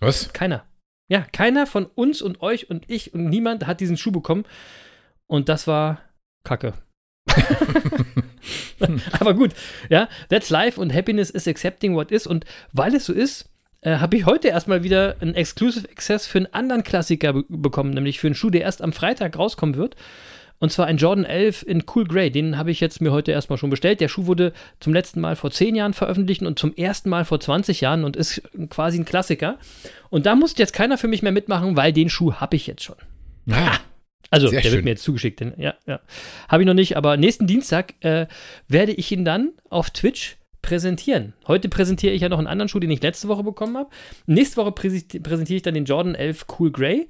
Was? Keiner. Ja, keiner von uns und euch und ich und niemand hat diesen Schuh bekommen und das war Kacke. Aber gut, ja, that's life und happiness is accepting what is und weil es so ist, äh, habe ich heute erstmal wieder einen Exclusive Access für einen anderen Klassiker be bekommen, nämlich für einen Schuh, der erst am Freitag rauskommen wird. Und zwar ein Jordan 11 in Cool Grey. Den habe ich jetzt mir heute erstmal schon bestellt. Der Schuh wurde zum letzten Mal vor 10 Jahren veröffentlicht und zum ersten Mal vor 20 Jahren und ist quasi ein Klassiker. Und da musste jetzt keiner für mich mehr mitmachen, weil den Schuh habe ich jetzt schon. Ah, Also, der wird schön. mir jetzt zugeschickt. Den, ja, ja. Habe ich noch nicht, aber nächsten Dienstag äh, werde ich ihn dann auf Twitch präsentieren. Heute präsentiere ich ja noch einen anderen Schuh, den ich letzte Woche bekommen habe. Nächste Woche präsentiere ich dann den Jordan 11 Cool Grey.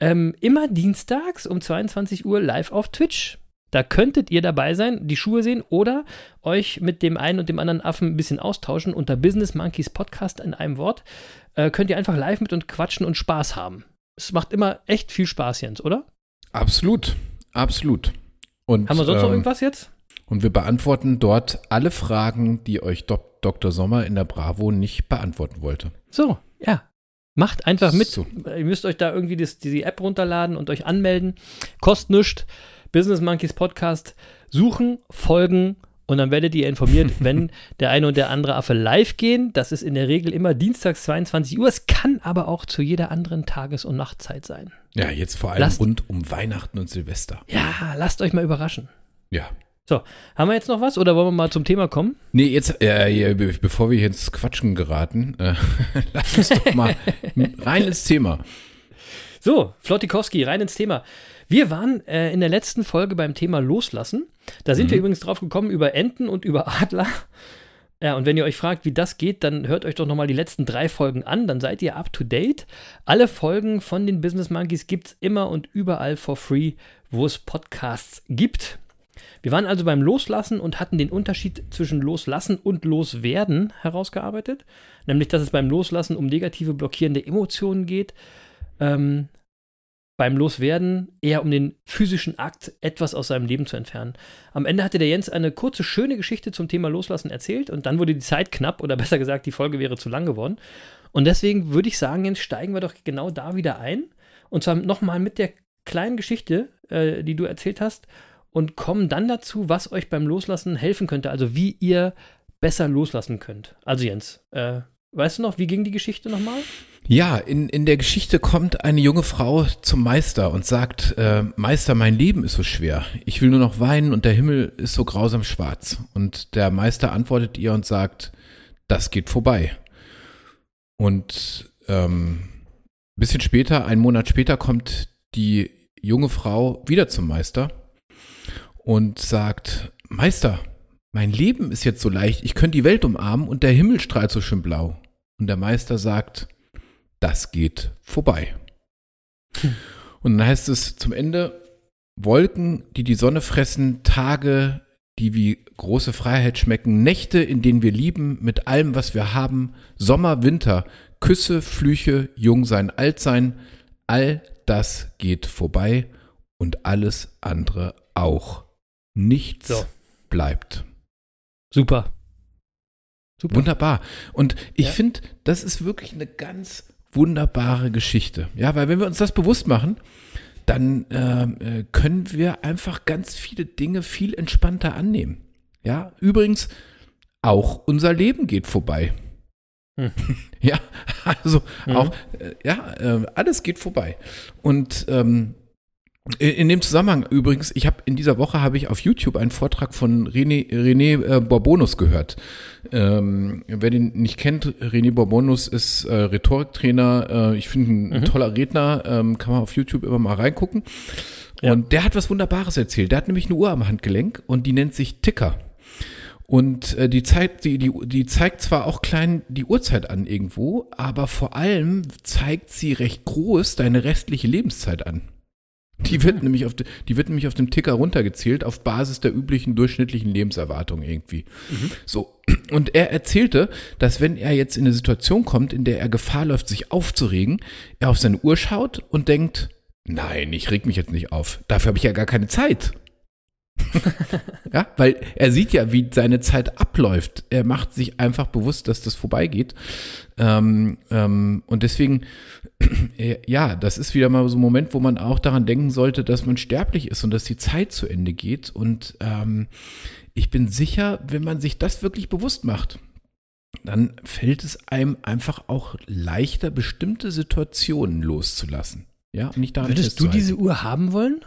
Ähm, immer dienstags um 22 Uhr live auf Twitch. Da könntet ihr dabei sein, die Schuhe sehen oder euch mit dem einen und dem anderen Affen ein bisschen austauschen. Unter Business Monkeys Podcast in einem Wort äh, könnt ihr einfach live mit und quatschen und Spaß haben. Es macht immer echt viel Spaß, Jens, oder? absolut. Absolut. Und, Haben wir sonst noch ähm, irgendwas jetzt? Und wir beantworten dort alle Fragen, die euch Dok Dr. Sommer in der Bravo nicht beantworten wollte. So, ja. Macht einfach mit. So. Ihr müsst euch da irgendwie das, die App runterladen und euch anmelden. Kostet nichts. Business Monkeys Podcast suchen, folgen und dann werdet ihr informiert, wenn der eine und der andere Affe live gehen. Das ist in der Regel immer dienstags 22 Uhr. Es kann aber auch zu jeder anderen Tages- und Nachtzeit sein. Ja, jetzt vor allem Lasst- rund um Weihnachten und Silvester. Ja, lasst euch mal überraschen. Ja. So, haben wir jetzt noch was oder wollen wir mal zum Thema kommen? Nee, jetzt, äh, be- bevor wir hier ins Quatschen geraten, äh, lass uns doch mal rein ins Thema. So, Flottikowski, rein ins Thema. Wir waren äh, in der letzten Folge beim Thema Loslassen. Da sind wir übrigens drauf gekommen über Enten und über Adler. Ja, und wenn ihr euch fragt, wie das geht, dann hört euch doch nochmal die letzten drei Folgen an, dann seid ihr up to date. Alle Folgen von den Business Monkeys gibt es immer und überall for free, wo es Podcasts gibt. Wir waren also beim Loslassen und hatten den Unterschied zwischen Loslassen und Loswerden herausgearbeitet. Nämlich, dass es beim Loslassen um negative, blockierende Emotionen geht. Ähm, beim Loswerden eher um den physischen Akt, etwas aus seinem Leben zu entfernen. Am Ende hatte der Jens eine kurze, schöne Geschichte zum Thema Loslassen erzählt und dann wurde die Zeit knapp oder besser gesagt, die Folge wäre zu lang geworden. Und deswegen würde ich sagen, Jens, steigen wir doch genau da wieder ein. Und zwar nochmal mit der kleinen Geschichte, äh, die du erzählt hast und kommen dann dazu, was euch beim Loslassen helfen könnte, also wie ihr besser loslassen könnt. Also Jens, äh, weißt du noch, wie ging die Geschichte nochmal? Ja, in, in der Geschichte kommt eine junge Frau zum Meister und sagt, äh, Meister, mein Leben ist so schwer. Ich will nur noch weinen und der Himmel ist so grausam schwarz. Und der Meister antwortet ihr und sagt, das geht vorbei. Und ähm, ein bisschen später, einen Monat später, kommt die junge Frau wieder zum Meister und sagt, Meister, mein Leben ist jetzt so leicht, ich könnte die Welt umarmen und der Himmel strahlt so schön blau. Und der Meister sagt, das geht vorbei. Und dann heißt es zum Ende, Wolken, die die Sonne fressen, Tage, die wie große Freiheit schmecken, Nächte, in denen wir lieben, mit allem, was wir haben, Sommer, Winter, Küsse, Flüche, Jungsein, Altsein, all das geht vorbei und alles andere auch. Nichts So. bleibt. Super. Super. Wunderbar. Und ich Ja. finde, das ist wirklich eine ganz wunderbare Geschichte. Ja, weil wenn wir uns das bewusst machen, dann ähm, äh, können wir einfach ganz viele Dinge viel entspannter annehmen. Ja, übrigens, auch unser Leben geht vorbei. Hm. Ja, also Mhm. auch, äh, ja, äh, alles geht vorbei. Und ähm, in, dem Zusammenhang übrigens, ich habe in dieser Woche habe ich auf YouTube einen Vortrag von René, René äh, Borbonus gehört. Ähm, wer den nicht kennt, René Borbonus ist äh, Rhetoriktrainer. Äh, ich finde ein Mhm. toller Redner. Ähm, kann man auf YouTube immer mal reingucken. Ja. Und der hat was Wunderbares erzählt. Der hat nämlich eine Uhr am Handgelenk und die nennt sich Ticker. Und äh, die Zeit, die, die, die zeigt zwar auch klein die Uhrzeit an irgendwo, aber vor allem zeigt sie recht groß deine restliche Lebenszeit an. Die wird, nämlich auf, die wird nämlich auf dem Ticker runtergezählt auf Basis der üblichen durchschnittlichen Lebenserwartung irgendwie. So. Und er erzählte, dass wenn er jetzt in eine Situation kommt, in der er Gefahr läuft, sich aufzuregen, er auf seine Uhr schaut und denkt, nein, ich reg mich jetzt nicht auf. Dafür habe ich ja gar keine Zeit. Ja, weil er sieht ja, wie seine Zeit abläuft. Er macht sich einfach bewusst, dass das vorbeigeht. Ähm, ähm, und deswegen, äh, ja, das ist wieder mal so ein Moment, wo man auch daran denken sollte, dass man sterblich ist und dass die Zeit zu Ende geht. Und ähm, ich bin sicher, wenn man sich das wirklich bewusst macht, dann fällt es einem einfach auch leichter, bestimmte Situationen loszulassen. Ja, und nicht daran Würdest du diese Uhr haben wollen?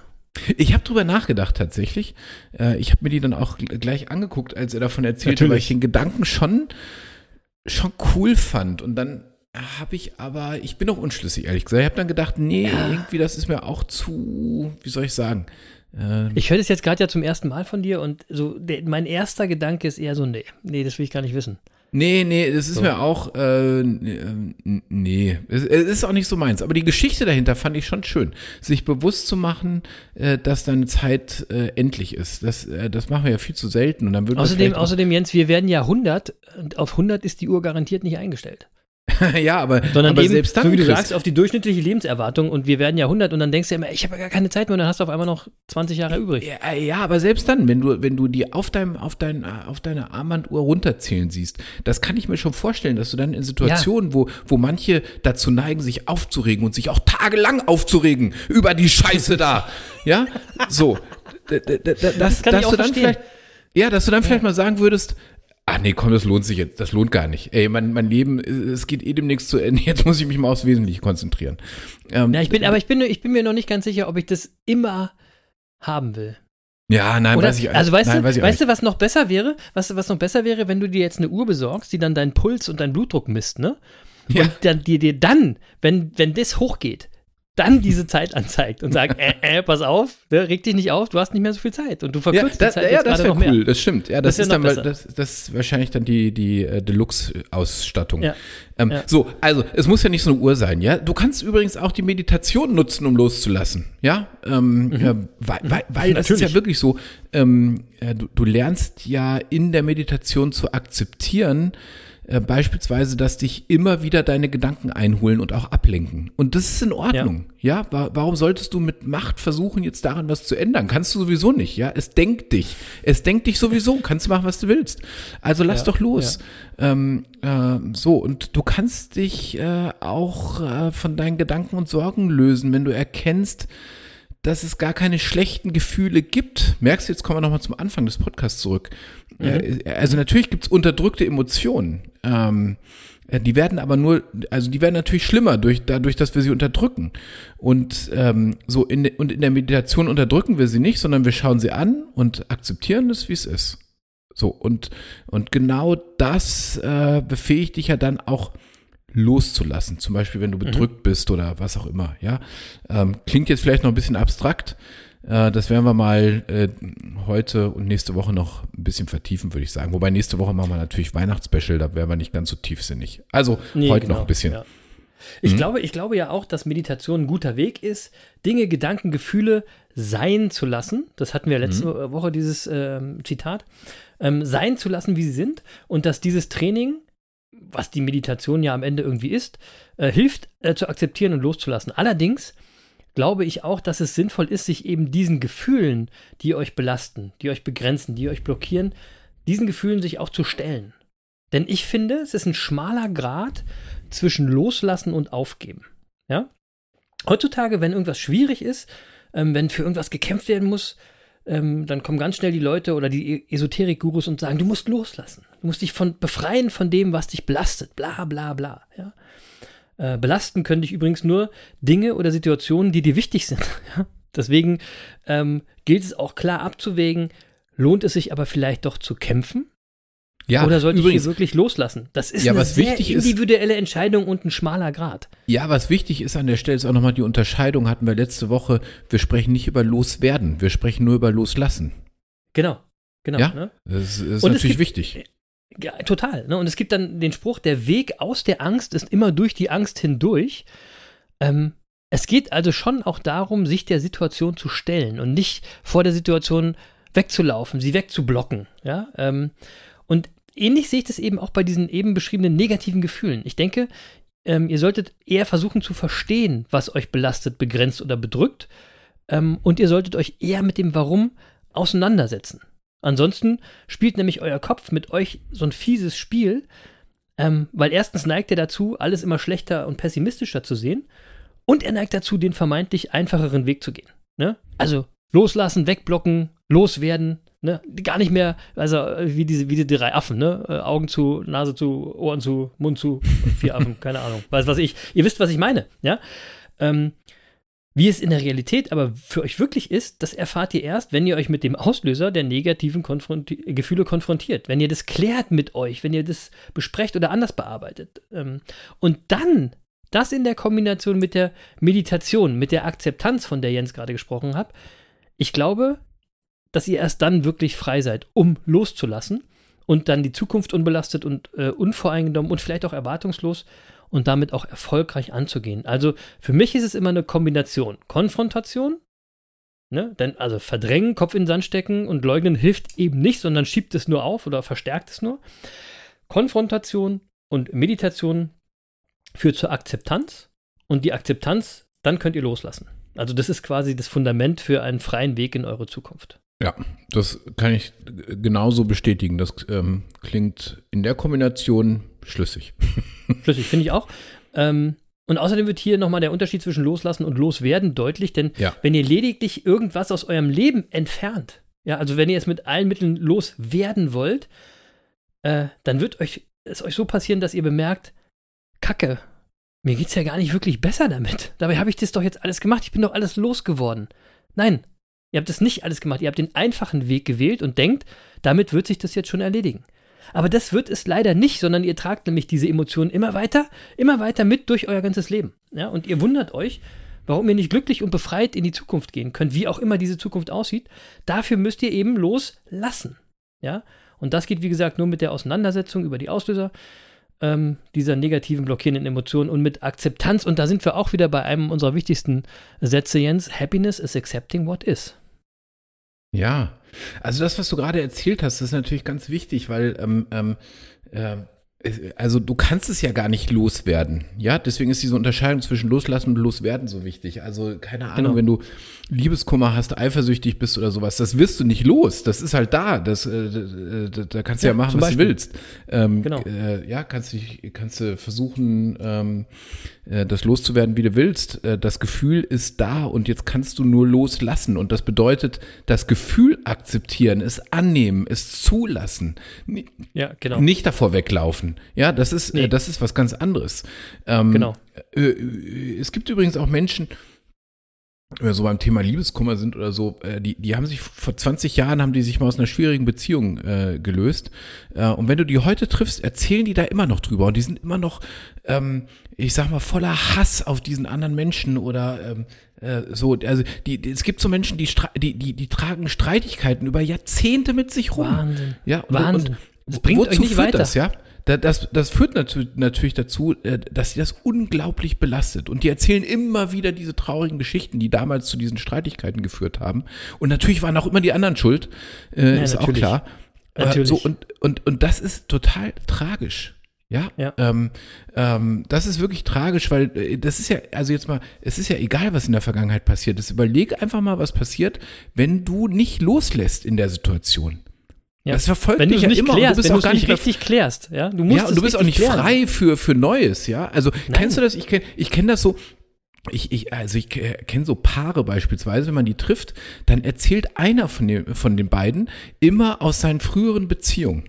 Ich habe drüber nachgedacht tatsächlich. Äh, ich habe mir die dann auch gl- gleich angeguckt, als er davon erzählte, weil Natürlich. ich den Gedanken schon, schon cool fand. Und dann habe ich aber, ich bin noch unschlüssig, ehrlich gesagt. Ich habe dann gedacht, nee, irgendwie, das ist mir auch zu, wie soll ich sagen? Äh, Ich höre das jetzt gerade ja zum ersten Mal von dir und so der, mein erster Gedanke ist eher so, nee, nee, das will ich gar nicht wissen. Nee, nee, das ist So. mir auch, äh, äh, nee, es, ist auch nicht so meins. Aber die Geschichte dahinter fand ich schon schön. Sich bewusst zu machen, äh, dass deine Zeit äh, endlich ist. Das, äh, das machen wir ja viel zu selten. Und dann würden Außerdem, außerdem, Jens, wir werden ja 100 und auf 100 ist die Uhr garantiert nicht eingestellt. ja, aber, Sondern aber eben, selbst dann, so wie du sagst, auf die durchschnittliche Lebenserwartung und wir werden ja 100 und dann denkst du immer, ich habe ja gar keine Zeit mehr und dann hast du auf einmal noch 20 Jahre übrig. Ja, ja, aber selbst dann, wenn du, wenn du die auf deinem, auf dein, auf deine Armbanduhr runterzählen siehst, das kann ich mir schon vorstellen, dass du dann in Situationen, wo, wo manche dazu neigen, sich aufzuregen und sich auch tagelang aufzuregen über die Scheiße da, ja, so, d- d- d- d- dass, du dann verstehen. vielleicht, ja, dass du dann vielleicht mal sagen würdest, Ah nee, komm, das lohnt sich jetzt. Das lohnt gar nicht. Ey, mein, mein Leben, es geht eh demnächst zu Ende. Jetzt muss ich mich mal aufs Wesentliche konzentrieren. Ähm, Ja, ich bin, aber ich bin, ich bin mir noch nicht ganz sicher, ob ich das immer haben will. ja, nein, Oder, weiß ich also weißt nein, du, weiß weißt du, was noch besser wäre? Was, was noch besser wäre, wenn du dir jetzt eine Uhr besorgst, die dann deinen Puls und deinen Blutdruck misst, ne? Ja. Und dann, dir, dir dann, wenn, wenn das hochgeht, dann diese Zeit anzeigt und sagt, äh, äh, pass auf, ne, reg dich nicht auf, du hast nicht mehr so viel Zeit und du Ja, verkürzt das, die Zeit ja, jetzt das gerade noch mehr. cool, das stimmt. Ja, das, Das ist dann das, das ist wahrscheinlich dann die, die äh, Deluxe-Ausstattung. Ja. Ähm, Ja. So, also es muss ja nicht so eine Uhr sein, ja. Du kannst übrigens auch die Meditation nutzen, um loszulassen, ja. Ähm, äh, weil weil, weil das ist Mhm. Ja wirklich so. Ähm, äh, du, du lernst ja in der Meditation zu akzeptieren, äh, beispielsweise, dass dich immer wieder deine Gedanken einholen und auch ablenken. Und das ist in Ordnung. Ja, Wa- warum solltest du mit Macht versuchen, jetzt daran was zu ändern? Kannst du sowieso nicht. Ja, es denkt dich. Es denkt dich sowieso. Kannst du machen, was du willst. Also lass Ja, doch los. Ähm, äh, so, und du kannst dich äh, auch äh, von deinen Gedanken und Sorgen lösen, wenn du erkennst, dass es gar keine schlechten Gefühle gibt. Merkst du, jetzt kommen wir nochmal zum Anfang des Podcasts zurück. Äh, Also natürlich gibt es unterdrückte Emotionen. Ähm, äh, die werden aber nur, also die werden natürlich schlimmer durch, dadurch, dass wir sie unterdrücken. Und ähm, so in, und in der Meditation unterdrücken wir sie nicht, sondern wir schauen sie an und akzeptieren es, wie es ist. So, und, und genau das äh, befähigt dich ja dann auch loszulassen. Zum Beispiel, wenn du bedrückt bist oder was auch immer, ja. Ähm, klingt jetzt vielleicht noch ein bisschen abstrakt. Äh, das werden wir mal äh, heute und nächste Woche noch ein bisschen vertiefen, würde ich sagen. Wobei nächste Woche machen wir natürlich Weihnachtsspecial, da werden wir nicht ganz so tiefsinnig. Also Nee, heute genau, noch ein bisschen. ja. Ich, glaube, ich glaube ja auch, dass Meditation ein guter Weg ist, Dinge, Gedanken, Gefühle sein zu lassen. Das hatten wir letzte Woche, dieses ähm, Zitat. Ähm, sein zu lassen, wie sie sind. Und dass dieses Training, was die Meditation ja am Ende irgendwie ist, äh, hilft äh, zu akzeptieren und loszulassen. Allerdings glaube ich auch, dass es sinnvoll ist, sich eben diesen Gefühlen, die euch belasten, die euch begrenzen, die euch blockieren, diesen Gefühlen sich auch zu stellen. Denn ich finde, es ist ein schmaler Grad zwischen Loslassen und Aufgeben. Ja? Heutzutage, wenn irgendwas schwierig ist, ähm, wenn für irgendwas gekämpft werden muss, ähm, dann kommen ganz schnell die Leute oder die E- Esoterik-Gurus und sagen, du musst loslassen. Du musst dich von, befreien von dem, was dich belastet. Bla bla bla. Ja? Äh, belasten können dich übrigens nur Dinge oder Situationen, die dir wichtig sind. Ja? Deswegen ähm, gilt es auch klar abzuwägen, lohnt es sich aber vielleicht doch zu kämpfen? Ja, Oder sollte übrigens, ich hier wirklich loslassen? Das ist Ja, eine was sehr wichtig ist- individuelle Entscheidung und ein schmaler Grad. Ja, was wichtig ist an der Stelle ist auch nochmal die Unterscheidung, hatten wir letzte Woche. Wir sprechen nicht über Loswerden, wir sprechen nur über Loslassen. Genau. Genau. Ja? Ne? Das ist Und natürlich gibt- wichtig. Ja, total. Ne? Und es gibt dann den Spruch, der Weg aus der Angst ist immer durch die Angst hindurch. Ähm, es geht also schon auch darum, sich der Situation zu stellen und nicht vor der Situation wegzulaufen, sie wegzublocken. Ja? Ähm, und ähnlich sehe ich das eben auch bei diesen eben beschriebenen negativen Gefühlen. Ich denke, ähm, ihr solltet eher versuchen zu verstehen, was euch belastet, begrenzt oder bedrückt. Ähm, und ihr solltet euch eher mit dem Warum auseinandersetzen. Ansonsten spielt nämlich euer Kopf mit euch so ein fieses Spiel, ähm, weil erstens neigt er dazu, alles immer schlechter und pessimistischer zu sehen und er neigt dazu, den vermeintlich einfacheren Weg zu gehen. Ne? Also loslassen, wegblocken, loswerden, ne? gar nicht mehr, also äh, wie diese, wie die drei Affen, ne? Äh, Augen zu, Nase zu, Ohren zu, Mund zu, vier Affen, keine Ahnung, weiß was ich. Ihr wisst, was ich meine, ja? Ähm, wie es in der Realität aber für euch wirklich ist, das erfahrt ihr erst, wenn ihr euch mit dem Auslöser der negativen Konfronti Gefühle konfrontiert. Wenn ihr das klärt mit euch, wenn ihr das besprecht oder anders bearbeitet. Ähm, und dann, das in der Kombination mit der Meditation, mit der Akzeptanz, von der Jens gerade gesprochen hat, ich glaube, dass ihr erst dann wirklich frei seid, um loszulassen und dann die Zukunft unbelastet und äh, unvoreingenommen und vielleicht auch erwartungslos und damit auch erfolgreich anzugehen. Also für mich ist es immer eine Kombination. Konfrontation, ne? Denn, also verdrängen, Kopf in den Sand stecken und leugnen hilft eben nicht, sondern schiebt es nur auf oder verstärkt es nur. Konfrontation und Meditation führt zur Akzeptanz und die Akzeptanz, dann könnt ihr loslassen. Also das ist quasi das Fundament für einen freien Weg in eure Zukunft. Ja, das kann ich genauso bestätigen. Das ähm, klingt in der Kombination schlüssig. Schlüssig, finde ich auch. Ähm, und außerdem wird hier nochmal der Unterschied zwischen Loslassen und Loswerden deutlich, denn Ja. wenn ihr lediglich irgendwas aus eurem Leben entfernt, ja, also wenn ihr es mit allen Mitteln loswerden wollt, äh, dann wird euch es euch so passieren, dass ihr bemerkt, Kacke, mir geht's ja gar nicht wirklich besser damit. Dabei habe ich das doch jetzt alles gemacht, ich bin doch alles losgeworden. Nein, ihr habt das nicht alles gemacht, ihr habt den einfachen Weg gewählt und denkt, damit wird sich das jetzt schon erledigen. Aber das wird es leider nicht, sondern ihr tragt nämlich diese Emotionen immer weiter, immer weiter mit durch euer ganzes Leben. Ja, und ihr wundert euch, warum ihr nicht glücklich und befreit in die Zukunft gehen könnt, wie auch immer diese Zukunft aussieht. Dafür müsst ihr eben loslassen. Ja, und das geht, wie gesagt, nur mit der Auseinandersetzung über die Auslöser ähm, dieser negativen, blockierenden Emotionen und mit Akzeptanz. Und da sind wir auch wieder bei einem unserer wichtigsten Sätze, Jens. Happiness is accepting what is. Ja, also das, was du gerade erzählt hast, ist natürlich ganz wichtig, weil ähm, ähm, äh, also du kannst es ja gar nicht loswerden. Ja, deswegen ist diese Unterscheidung zwischen loslassen und loswerden so wichtig. Also keine Ahnung, Genau. wenn du Liebeskummer hast, eifersüchtig bist oder sowas, das wirst du nicht los. Das ist halt da. Das, äh, da, da kannst du ja, Ja, machen, was du Beispiel. willst. Ähm, Genau. äh, ja, kannst dich, kannst du versuchen, ähm, äh, das loszuwerden, wie du willst. Äh, das Gefühl ist da und jetzt kannst du nur loslassen. Und das bedeutet, das Gefühl akzeptieren, es annehmen, es zulassen. Ja, genau. nicht davor weglaufen. Ja, das ist, Nee. äh, das ist was ganz anderes. Ähm, Genau. Äh, äh, es gibt übrigens auch Menschen, die so beim Thema Liebeskummer sind oder so, äh, die, die haben sich vor 20 Jahren haben die sich mal aus einer schwierigen Beziehung äh, gelöst. Äh, und wenn du die heute triffst, erzählen die da immer noch drüber und die sind immer noch, ähm, ich sag mal, voller Hass auf diesen anderen Menschen oder ähm, äh, so. Also die, die, es gibt so Menschen, die, die, die, die tragen Streitigkeiten über Jahrzehnte mit sich rum. Wahnsinn. Ja, und, Wahnsinn. Und, Das bringt wozu euch nicht weiter. Das, ja? Da- Das, das führt natürlich dazu, äh, dass sie das unglaublich belastet. Und die erzählen immer wieder diese traurigen Geschichten, die damals zu diesen Streitigkeiten geführt haben. Und natürlich waren auch immer die anderen schuld, äh, Ja, ist auch natürlich. klar. Äh, Natürlich. So, und, und, und das ist total tragisch. Ja, Ja. Ähm, ähm, das ist wirklich tragisch, weil äh, das ist ja, also jetzt mal, es ist ja egal, was in der Vergangenheit passiert ist. Überleg einfach mal, was passiert, wenn du nicht loslässt in der Situation. Ja. Das verfolgt wenn dich ja nicht immer klärst, du bist wenn auch gar nicht richtig klärst, ja, du musst ja, und du bist auch nicht klären. frei für, für Neues, ja. Also Nein. kennst du das? Ich kenne ich kenn das so. Ich, ich, also ich kenne so Paare beispielsweise, wenn man die trifft, dann erzählt einer von, dem, von den beiden immer aus seinen früheren Beziehungen.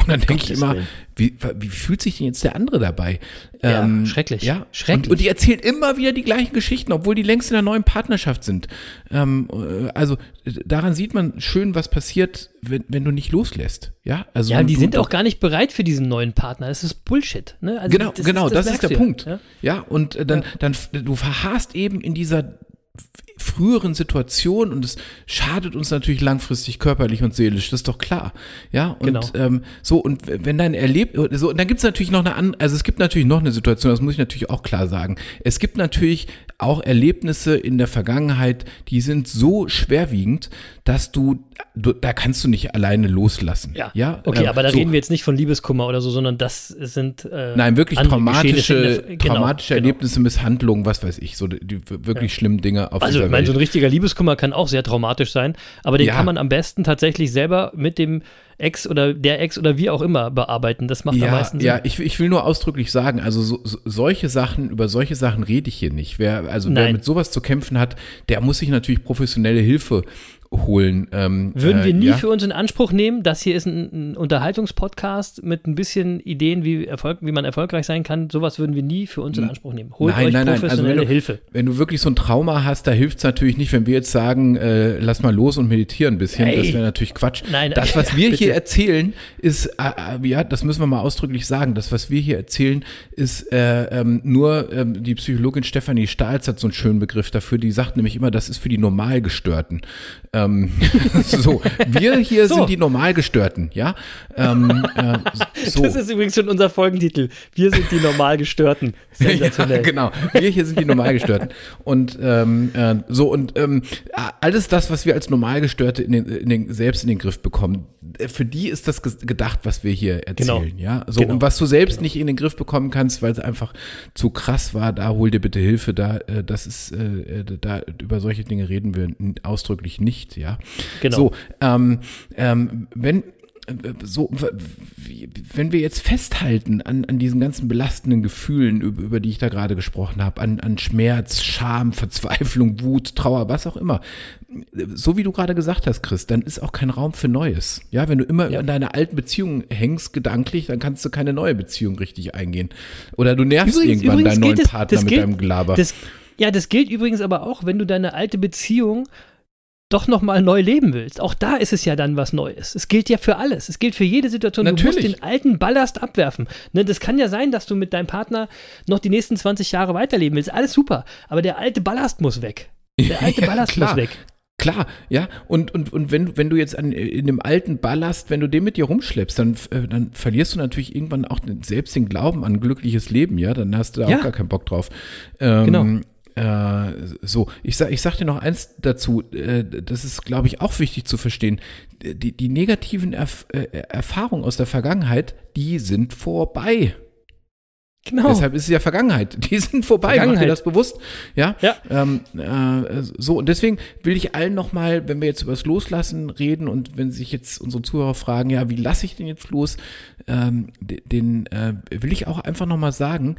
Und dann denke ich immer, wie, wie fühlt sich denn jetzt der andere dabei? Ja, schrecklich. Ja, Schrecklich. Und, und die erzählt immer wieder die gleichen Geschichten, obwohl die längst in einer neuen Partnerschaft sind. Ähm, äh, also äh, daran sieht man schön, was passiert, wenn, wenn du nicht loslässt. Ja, also Ja, die sind auch gar nicht bereit für diesen neuen Partner. Das ist Bullshit. Ne? Also Genau, genau, das, ist merkst der du ja, Punkt. Ja? Ja, und äh, dann, dann, f- du verharrst eben in dieser früheren Situation und es schadet uns natürlich langfristig körperlich und seelisch, das ist doch klar. Ja, und Genau. ähm, so, und wenn dein Erleb, so, und dann gibt es natürlich noch eine andere, also es gibt natürlich noch eine Situation, das muss ich natürlich auch klar sagen. Es gibt natürlich auch Erlebnisse in der Vergangenheit, die sind so schwerwiegend, dass du, du da kannst du nicht alleine loslassen. Ja. ja Okay, ähm, aber da so. reden wir jetzt nicht von Liebeskummer oder so, sondern das sind äh, Nein, wirklich traumatische, der- genau, traumatische genau. Erlebnisse, Misshandlungen, was weiß ich, so die, die wirklich schlimmen Dinge auf Also, ich meine, so ein richtiger Liebeskummer kann auch sehr traumatisch sein, aber den Ja. kann man am besten tatsächlich selber mit dem Ex oder der Ex oder wie auch immer bearbeiten. Das macht am Ja, meisten Sinn. ja ich, ich will nur ausdrücklich sagen, also so, so, solche Sachen, über solche Sachen rede ich hier nicht. Wer, also wer Nein. mit sowas zu kämpfen hat, der muss sich natürlich professionelle Hilfe holen. Ähm, Würden wir äh, nie ja. für uns in Anspruch nehmen, das hier ist ein, ein Unterhaltungspodcast mit ein bisschen Ideen, wie, Erfolg, wie man erfolgreich sein kann. Sowas würden wir nie für uns in Anspruch nehmen. Holt Nein, euch nein, nein, also professionelle wenn du- Hilfe. Wenn du wirklich so ein Trauma hast, da hilft es natürlich nicht, wenn wir jetzt sagen, äh, lass mal los und meditieren ein bisschen. Ey. Das wäre natürlich Quatsch. Nein, das, was wir hier erzählen, ist, äh, äh, ja, das müssen wir mal ausdrücklich sagen, das, was wir hier erzählen, ist äh, ähm, nur, ähm, die Psychologin Stefanie Stahls hat so einen schönen Begriff dafür, die sagt nämlich immer, das ist für die Normalgestörten. Ähm, so, wir hier So. sind die Normalgestörten, ja. Ähm, äh, so. Das ist übrigens schon unser Folgentitel. Wir sind die Normalgestörten. Sensationell. Ja, genau. Wir hier sind die Normalgestörten. Und ähm, äh, so und ähm, alles das, was wir als Normalgestörte in den, in den, selbst in den Griff bekommen, äh, für die ist das gedacht, was wir hier erzählen. Genau. Ja, so Genau. und was du selbst nicht in den Griff bekommen kannst, weil es einfach zu krass war, da hol dir bitte Hilfe. Da, äh, das ist, äh, äh, da über solche Dinge reden wir ausdrücklich nicht. Ja. Genau. So, ähm, ähm, wenn so, wenn wir jetzt festhalten an, an diesen ganzen belastenden Gefühlen, über, über die ich da gerade gesprochen habe, an, an Schmerz, Scham, Verzweiflung, Wut, Trauer, was auch immer, so wie du gerade gesagt hast, Chris, dann ist auch kein Raum für Neues. Ja, wenn du immer Ja. an deiner alten Beziehung hängst, gedanklich, dann kannst du keine neue Beziehung richtig eingehen. Oder du nervst irgendwann deinen neuen es- Partner das mit gilt- deinem Gelaber. Das, ja, das gilt übrigens aber auch, wenn du deine alte Beziehung doch nochmal neu leben willst. Auch da ist es ja dann was Neues. Es gilt ja für alles. Es gilt für jede Situation. Du Natürlich. musst den alten Ballast abwerfen. Ne, das kann ja sein, dass du mit deinem Partner noch die nächsten 20 Jahre weiterleben willst. Alles super. Aber der alte Ballast muss weg. Der alte Ja, Ballast klar. muss weg. Klar, ja, und, und, und wenn, du- wenn du jetzt an, in dem alten Ballast, wenn du den mit dir rumschleppst, dann, äh, dann verlierst du natürlich irgendwann auch selbst den Glauben an ein glückliches Leben, ja, dann hast du da Ja. auch gar keinen Bock drauf. Ähm, Genau. Äh, so, ich sag, ich sag dir noch eins dazu, äh, das ist, glaube ich, auch wichtig zu verstehen. Die, die negativen Erf äh, Erfahrungen aus der Vergangenheit, die sind vorbei. Genau. Deshalb ist es ja Vergangenheit. Die sind vorbei. Vergangenheit. ihr das bewusst? Ja. Ja. Ähm, äh, so, und deswegen will ich allen nochmal, wenn wir jetzt über das Loslassen reden und wenn sich jetzt unsere Zuhörer fragen, ja, wie lasse ich denn jetzt los, ähm, de- den äh, will ich auch einfach nochmal sagen,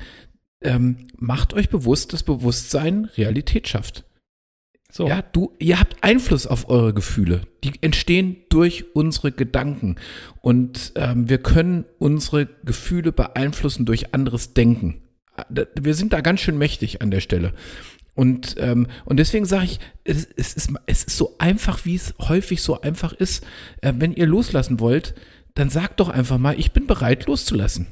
ähm, macht euch bewusst, dass Bewusstsein Realität schafft. so. Ja, du, ihr habt Einfluss auf eure Gefühle. Die entstehen durch unsere Gedanken. Und ähm, wir können unsere Gefühle beeinflussen durch anderes Denken. Wir sind da ganz schön mächtig an der Stelle. Und, ähm, und deswegen sage ich, es, es, ist, es ist so einfach, wie es häufig so einfach ist. Äh, wenn ihr loslassen wollt, dann sagt doch einfach mal, ich bin bereit loszulassen.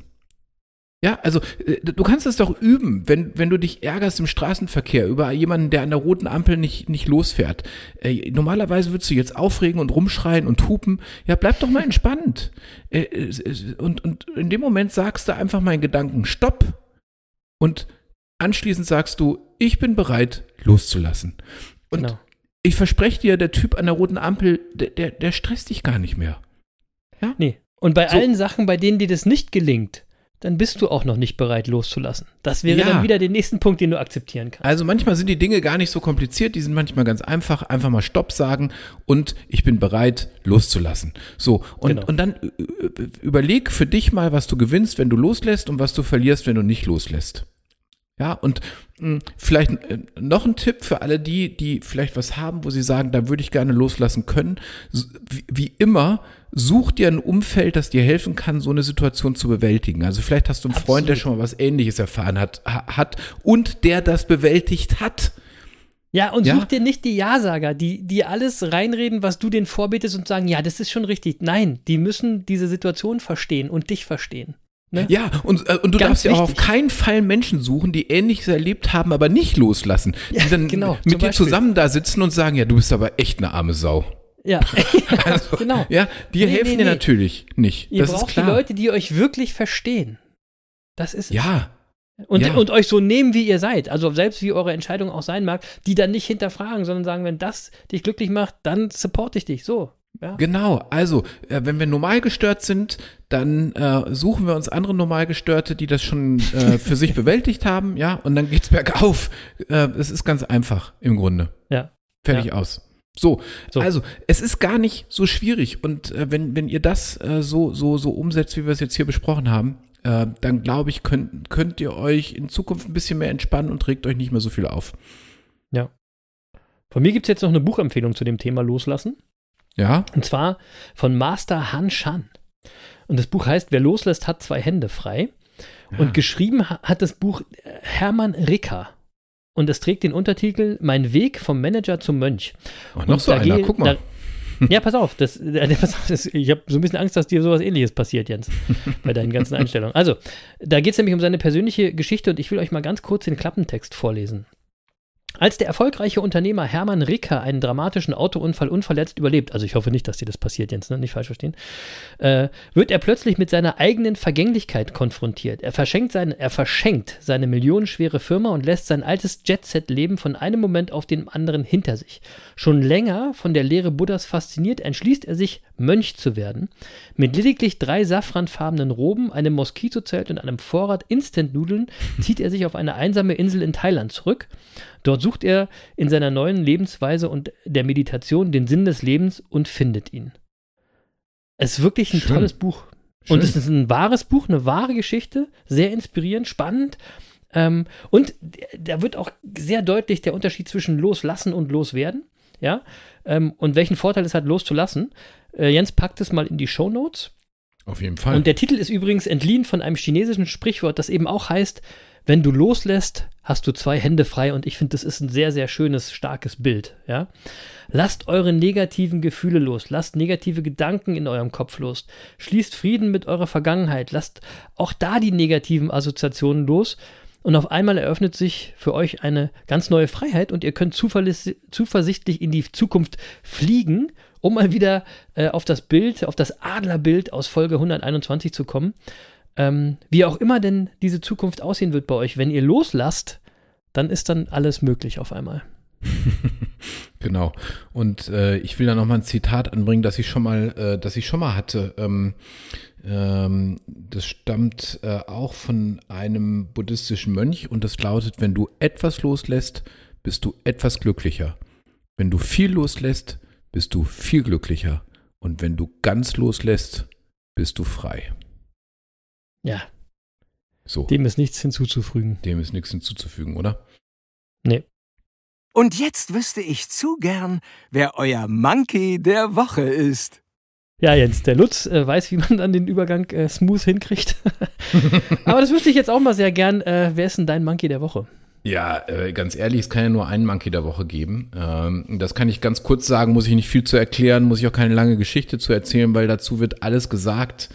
Ja, also äh, du kannst es doch üben, wenn, wenn du dich ärgerst im Straßenverkehr über jemanden, der an der roten Ampel nicht, nicht losfährt. Äh, normalerweise würdest du jetzt aufregen und rumschreien und hupen. Ja, bleib doch mal entspannt. Äh, äh, und, und in dem Moment sagst du einfach mal in Gedanken, stopp. Und anschließend sagst du, ich bin bereit, loszulassen. Und Genau. ich verspreche dir, der Typ an der roten Ampel, der, der, der stresst dich gar nicht mehr. Nee. Und bei So. allen Sachen, bei denen dir das nicht gelingt, dann bist du auch noch nicht bereit loszulassen. Das wäre Ja. dann wieder der nächsten Punkt, den du akzeptieren kannst. Also manchmal sind die Dinge gar nicht so kompliziert, die sind manchmal ganz einfach. Einfach mal Stopp sagen und ich bin bereit, loszulassen. So, und, Genau. und dann überleg für dich mal, was du gewinnst, wenn du loslässt und was du verlierst, wenn du nicht loslässt. Ja, und mh, vielleicht äh, noch ein Tipp für alle die, die vielleicht was haben, wo sie sagen, da würde ich gerne loslassen können. S- Wie, wie immer, such dir ein Umfeld, das dir helfen kann, so eine Situation zu bewältigen. Also vielleicht hast du einen Freund, der schon mal was Ähnliches erfahren hat, ha- hat und der das bewältigt hat. Ja, und Ja? such dir nicht die Ja-Sager, die, die alles reinreden, was du denen vorbetest und sagen, ja, das ist schon richtig. Nein, die müssen diese Situation verstehen und dich verstehen. Ne? Ja, und, äh, und du Ganz darfst ja auch auf keinen Fall Menschen suchen, die Ähnliches erlebt haben, aber nicht loslassen. Ja, die dann genau, mit dir zusammen da sitzen und sagen, ja, du bist aber echt eine arme Sau. Ja, Also, genau. Ja, die Nee, helfen nee, dir nee. natürlich nicht. Ihr das braucht ist klar. die Leute, die euch wirklich verstehen. Das ist es. ja, Und, ja. und euch so nehmen, wie ihr seid. Also selbst wie eure Entscheidung auch sein mag, die dann nicht hinterfragen, sondern sagen, wenn das dich glücklich macht, dann support ich dich. So. Ja. genau. Also, äh, wenn wir normal gestört sind, dann äh, suchen wir uns andere Normalgestörte, die das schon äh, für sich bewältigt haben, ja, und dann geht's bergauf. Äh, Es ist ganz einfach im Grunde. Ja. Fertig aus. So, So. also es ist gar nicht so schwierig und äh, wenn, wenn ihr das äh, so, so, so umsetzt, wie wir es jetzt hier besprochen haben, äh, dann glaube ich, könnt, könnt ihr euch in Zukunft ein bisschen mehr entspannen und regt euch nicht mehr so viel auf. Von mir gibt es jetzt noch eine Buchempfehlung zu dem Thema Loslassen. Ja? Und zwar von Master Han Shan. Und das Buch heißt Wer loslässt, hat zwei Hände frei. Und geschrieben ha- hat das Buch äh, Hermann Ricker. Und es trägt den Untertitel Mein Weg vom Manager zum Mönch. Oh, noch Und so einer, guck mal. Da, ja, pass auf, das, äh, pass auf das, ich habe so ein bisschen Angst, dass dir sowas ähnliches passiert, Jens, bei deinen ganzen Einstellungen. Also, da geht es nämlich um seine persönliche Geschichte und ich will euch mal ganz kurz den Klappentext vorlesen. Als der erfolgreiche Unternehmer Hermann Ricker einen dramatischen Autounfall unverletzt überlebt, also ich hoffe nicht, dass dir das passiert, Jens, ne? nicht falsch verstehen, äh, wird er plötzlich mit seiner eigenen Vergänglichkeit konfrontiert. Er verschenkt, seine, er verschenkt seine millionenschwere Firma und lässt sein altes Jet-Set-Leben von einem Moment auf den anderen hinter sich. Schon länger von der Lehre Buddhas fasziniert, entschließt er sich, Mönch zu werden. Mit lediglich drei safranfarbenen Roben, einem Moskitozelt und einem Vorrat Instant-Nudeln zieht er sich auf eine einsame Insel in Thailand zurück. Dort sucht er in seiner neuen Lebensweise und der Meditation den Sinn des Lebens und findet ihn. Es ist wirklich ein Schön. tolles Buch. Schön. Und es ist ein wahres Buch, eine wahre Geschichte, sehr inspirierend, spannend. Ähm, und da wird auch sehr deutlich der Unterschied zwischen loslassen und loswerden. Ja, ähm, und welchen Vorteil es hat, loszulassen. Äh, Jens packt es mal in die Show Notes. Auf jeden Fall. Und der Titel ist übrigens entliehen von einem chinesischen Sprichwort, das eben auch heißt, wenn du loslässt, hast du zwei Hände frei und ich finde, das ist ein sehr, sehr schönes, starkes Bild. Ja? Lasst eure negativen Gefühle los, lasst negative Gedanken in eurem Kopf los, schließt Frieden mit eurer Vergangenheit, lasst auch da die negativen Assoziationen los und auf einmal eröffnet sich für euch eine ganz neue Freiheit und ihr könnt zuversichtlich in die Zukunft fliegen, um mal wieder äh, auf das Bild, auf das Adlerbild aus Folge 121 zu kommen. Ähm, wie auch immer denn diese Zukunft aussehen wird bei euch, wenn ihr loslasst, dann ist dann alles möglich auf einmal. Genau. Und äh, ich will da noch mal ein Zitat anbringen, das ich schon mal, äh, das ich schon mal hatte. Ähm, ähm, das stammt äh, auch von einem buddhistischen Mönch und das lautet: Wenn du etwas loslässt, bist du etwas glücklicher. Wenn du viel loslässt, bist du viel glücklicher. Und wenn du ganz loslässt, bist du frei. Ja, So, dem ist nichts hinzuzufügen. dem ist nichts hinzuzufügen, oder? Nee. Und jetzt wüsste ich zu gern, wer euer Monkey der Woche ist. Ja, Jens, der Lutz äh, weiß, wie man dann den Übergang äh, smooth hinkriegt. Aber das wüsste ich jetzt auch mal sehr gern. Äh, wer ist denn dein Monkey der Woche? Ja, äh, ganz ehrlich, es kann ja nur einen Monkey der Woche geben. Ähm, das kann ich ganz kurz sagen, muss ich nicht viel zu erklären, muss ich auch keine lange Geschichte zu erzählen, weil dazu wird alles gesagt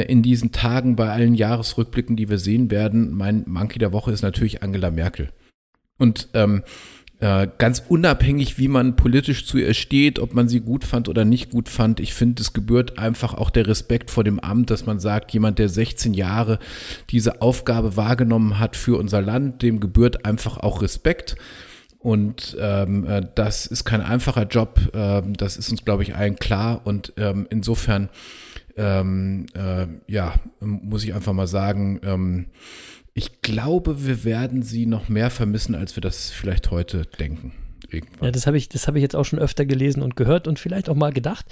in diesen Tagen bei allen Jahresrückblicken, die wir sehen werden. Mein Monkey der Woche ist natürlich Angela Merkel. Und ähm, äh, ganz unabhängig, wie man politisch zu ihr steht, ob man sie gut fand oder nicht gut fand, ich finde, es gebührt einfach auch der Respekt vor dem Amt, dass man sagt, jemand, der 16 Jahre diese Aufgabe wahrgenommen hat für unser Land, dem gebührt einfach auch Respekt. Und ähm, äh, das ist kein einfacher Job, ähm, das ist uns, glaube ich, allen klar. Und ähm, insofern, ähm, äh, ja, muss ich einfach mal sagen, ähm, ich glaube, wir werden sie noch mehr vermissen, als wir das vielleicht heute denken. Irgendwann. Ja, das habe ich, das habe ich jetzt auch schon öfter gelesen und gehört und vielleicht auch mal gedacht.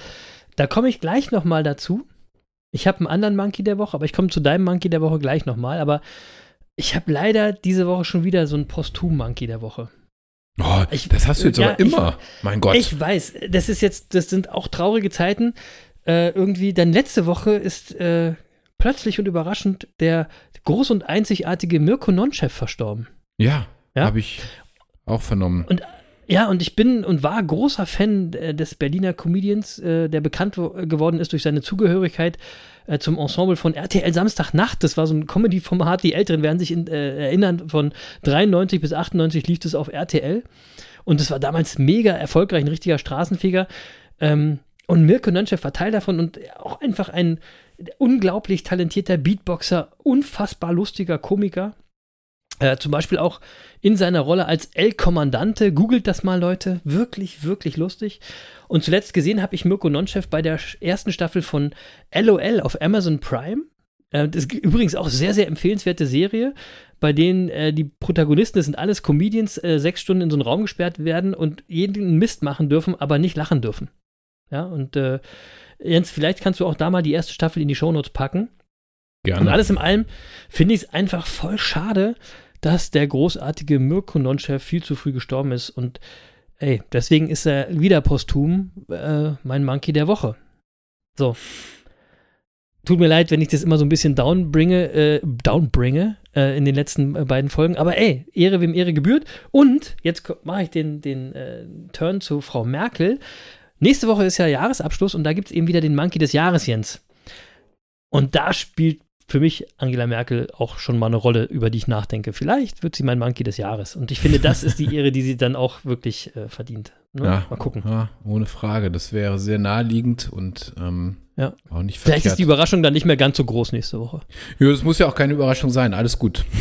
Da komme ich gleich noch mal dazu. Ich habe einen anderen Monkey der Woche, aber ich komme zu deinem Monkey der Woche gleich noch mal. Aber ich habe leider diese Woche schon wieder so einen Posthum-Monkey der Woche. Oh, Ich- das hast du jetzt ja, aber immer. mein Gott. Ich weiß, das ist jetzt, das sind auch traurige Zeiten. Äh, irgendwie, denn letzte Woche ist äh, plötzlich und überraschend der groß und einzigartige Mirko Nonchef verstorben. ja, Ja? habe ich auch vernommen. Und ja, und ich bin und war großer Fan äh, des Berliner Comedians, äh, der bekannt wo- geworden ist durch seine Zugehörigkeit äh, zum Ensemble von RTL Samstagnacht. Das war so ein Comedy-Format, die Älteren werden sich in, äh, erinnern, von 93 bis 98 lief das auf RTL. Und das war damals mega erfolgreich, ein richtiger Straßenfeger. Ähm, und Mirko Nonchef war Teil davon und auch einfach ein unglaublich talentierter Beatboxer, unfassbar lustiger Komiker. Äh, zum Beispiel auch in seiner Rolle als El Kommandante. Googelt das mal, Leute. Wirklich, wirklich lustig. Und zuletzt gesehen habe ich Mirko Nonchef bei der ersten Staffel von LOL auf Amazon Prime. Äh, das ist übrigens auch sehr, sehr empfehlenswerte Serie, bei denen äh, die Protagonisten, das sind alles Comedians, äh, sechs Stunden in so einen Raum gesperrt werden und jeden Mist machen dürfen, aber nicht lachen dürfen. Ja, und äh, Jens, vielleicht kannst du auch da mal die erste Staffel in die Shownotes packen. Und Gerne. alles in allem finde ich es einfach voll schade, dass der großartige Mirko Nonchef viel zu früh gestorben ist. Und ey, deswegen ist er wieder posthum äh, mein Monkey der Woche. So. Tut mir leid, wenn ich das immer so ein bisschen downbringe, äh, downbringe äh, in den letzten äh, beiden Folgen. Aber ey, Ehre wem Ehre gebührt. Und jetzt mache ich den, den äh, Turn zu Frau Merkel. Nächste Woche ist ja Jahresabschluss und da gibt es eben wieder den Monkey des Jahres, Jens. Und da spielt für mich Angela Merkel auch schon mal eine Rolle, über die ich nachdenke. Vielleicht wird sie mein Monkey des Jahres. Und ich finde, das ist die Ehre, die sie dann auch wirklich äh, verdient. Ne? Ja, Mal gucken. Ja, ohne Frage. Das wäre sehr naheliegend und ähm, Ja. auch nicht Vielleicht verkehrt. ist die Überraschung dann nicht mehr ganz so groß nächste Woche. ja, das muss ja auch keine Überraschung sein. Alles gut.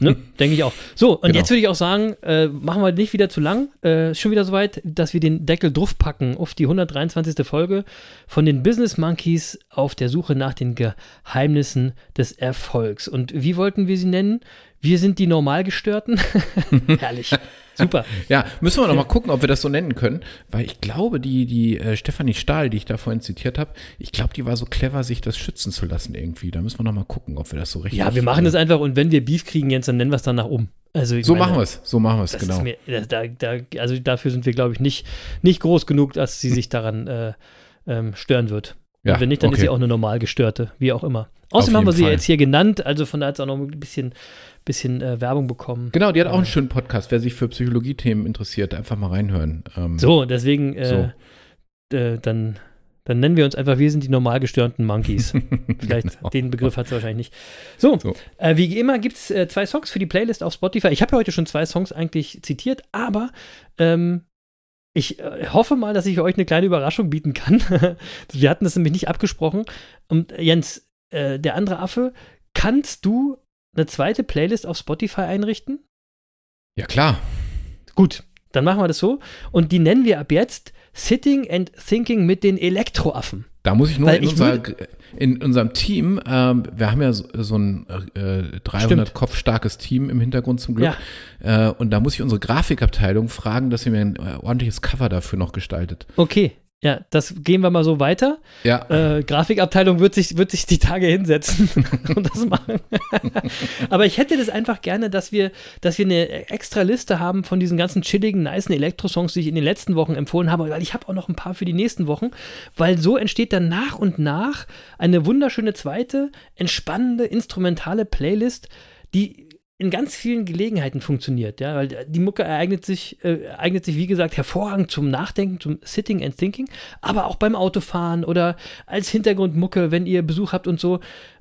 Ne? Denke ich auch. So, und Genau. jetzt würde ich auch sagen, äh, machen wir nicht wieder zu lang. Äh, ist schon wieder soweit, dass wir den Deckel draufpacken auf die 123. Folge von den Business Monkeys auf der Suche nach den Geheimnissen des Erfolgs. Und wie wollten wir sie nennen? Wir sind die Normalgestörten. Herrlich. Super. Ja, müssen wir noch mal gucken, ob wir das so nennen können, weil ich glaube, die, die äh, Stefanie Stahl, die ich da vorhin zitiert habe, ich glaube, die war so clever, sich das schützen zu lassen irgendwie. Da müssen wir noch mal gucken, ob wir das so richtig. Ja, wir machen das einfach und wenn wir Beef kriegen, Jens, dann nennen wir es danach um. Also So meine, machen wir es. So machen wir es, genau. ist mir, da, da, also dafür sind wir, glaube ich, nicht, nicht groß genug, dass sie sich daran äh, ähm, stören wird. Und Ja, wenn nicht, dann ist okay. sie auch eine normal gestörte, wie auch immer. Außerdem haben wir sie Fall. jetzt hier genannt, also von da hat sie auch noch ein bisschen, bisschen äh, Werbung bekommen. Genau, die hat auch einen schönen Podcast. Wer sich für Psychologie-Themen interessiert, einfach mal reinhören. Ähm, So, deswegen, äh, äh, dann, dann nennen wir uns einfach, wir sind die normal gestörten Monkeys. Vielleicht, Genau. den Begriff hat sie wahrscheinlich nicht. So, So. Äh, wie immer gibt es äh, zwei Songs für die Playlist auf Spotify. Ich habe ja heute schon zwei Songs eigentlich zitiert, aber ähm, ich äh, hoffe mal, dass ich euch eine kleine Überraschung bieten kann. Wir hatten das nämlich nicht abgesprochen. Und äh, Jens, äh, der andere Affe, kannst du eine zweite Playlist auf Spotify einrichten? Ja, klar. Gut, dann machen wir das so. Und die nennen wir ab jetzt Sitting and Thinking mit den Elektroaffen. Da muss ich nur in, ich unser, in unserem Team, ähm, wir haben ja so, so ein äh, 300 Stimmt. Kopf starkes Team im Hintergrund zum Glück. Äh, und da muss ich unsere Grafikabteilung fragen, dass sie mir ein äh, ordentliches Cover dafür noch gestaltet. Okay, ja, das gehen wir mal so weiter. Ja, Äh, Grafikabteilung wird sich, wird sich die Tage hinsetzen und das machen. Aber ich hätte das einfach gerne, dass wir, dass wir eine extra Liste haben von diesen ganzen chilligen, nicen Elektro-Songs, die ich in den letzten Wochen empfohlen habe, weil ich habe auch noch ein paar für die nächsten Wochen, weil so entsteht dann nach und nach eine wunderschöne zweite, entspannende, instrumentale Playlist, die in ganz vielen Gelegenheiten funktioniert, ja, weil die Mucke ereignet sich, äh, eignet sich, wie gesagt, hervorragend zum Nachdenken, zum Sitting and Thinking, aber auch beim Autofahren oder als Hintergrundmucke, wenn ihr Besuch habt und so.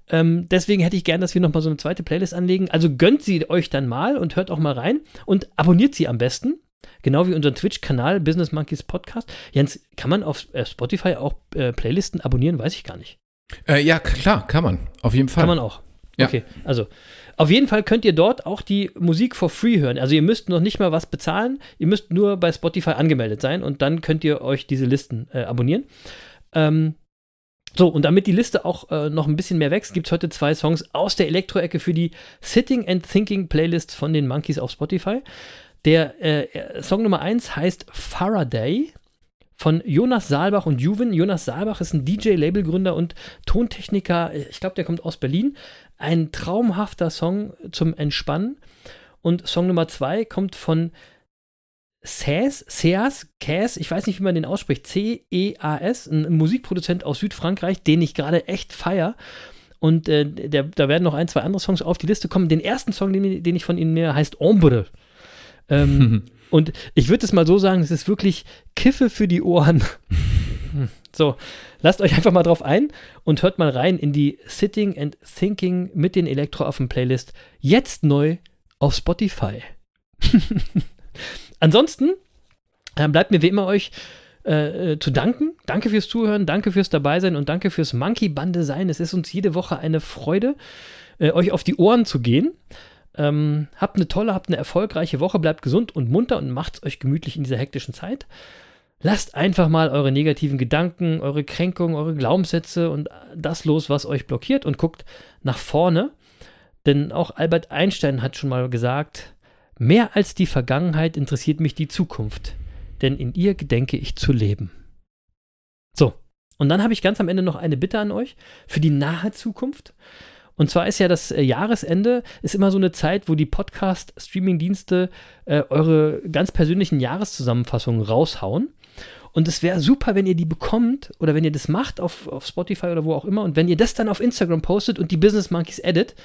Ähm, deswegen hätte ich gern, dass wir nochmal so eine zweite Playlist anlegen. Also gönnt sie euch dann mal und hört auch mal rein und abonniert sie am besten. Genau wie unseren Twitch-Kanal Business Monkeys Podcast. Jens, kann man auf äh, Spotify auch äh, Playlisten abonnieren? Weiß ich gar nicht. äh, ja, klar, kann man. Auf jeden Fall. Kann man auch. Ja. Okay, also auf jeden Fall könnt ihr dort auch die Musik for free hören. Also ihr müsst noch nicht mal was bezahlen, ihr müsst nur bei Spotify angemeldet sein und dann könnt ihr euch diese Listen äh, abonnieren. Ähm, so, und damit die Liste auch äh, noch ein bisschen mehr wächst, gibt es heute zwei Songs aus der Elektro-Ecke für die Sitting and Thinking Playlist von den Monkeys auf Spotify. Der äh, Song Nummer 1 heißt Faraday von Jonas Saalbach und Juven. Jonas Saalbach ist ein DJ-Labelgründer und Tontechniker. Ich glaube, der kommt aus Berlin. Ein traumhafter Song zum Entspannen. Und Song Nummer 2 kommt von Seas, Seas, Cas, ich weiß nicht, wie man den ausspricht, C-E-A-S, ein Musikproduzent aus Südfrankreich, den ich gerade echt feier. Und äh, der, da werden noch ein, zwei andere Songs auf die Liste kommen. Den ersten Song, den, den ich von ihm mehr heißt Ombre. Ähm, und ich würde es mal so sagen, es ist wirklich Kiffe für die Ohren. so, lasst euch einfach mal drauf ein und hört mal rein in die Sitting and Thinking mit den Elektroaffen Playlist. Jetzt neu auf Spotify. Ansonsten äh, bleibt mir wie immer euch äh, äh, zu danken. Danke fürs Zuhören, danke fürs Dabeisein und danke fürs Monkey-Bande sein. Es ist uns jede Woche eine Freude, äh, euch auf die Ohren zu gehen. Ähm, habt eine tolle, habt eine erfolgreiche Woche, bleibt gesund und munter und macht's euch gemütlich in dieser hektischen Zeit. Lasst einfach mal eure negativen Gedanken, eure Kränkungen, eure Glaubenssätze und das los, was euch blockiert und guckt nach vorne. Denn auch Albert Einstein hat schon mal gesagt, mehr als die Vergangenheit interessiert mich die Zukunft, denn in ihr gedenke ich zu leben. So, und dann habe ich ganz am Ende noch eine Bitte an euch für die nahe Zukunft. Und zwar ist ja das äh, Jahresende, ist immer so eine Zeit, wo die Podcast-Streaming-Dienste äh, eure ganz persönlichen Jahreszusammenfassungen raushauen. Und es wäre super, wenn ihr die bekommt oder wenn ihr das macht auf, auf Spotify oder wo auch immer und wenn ihr das dann auf Instagram postet und die Business Monkeys edit,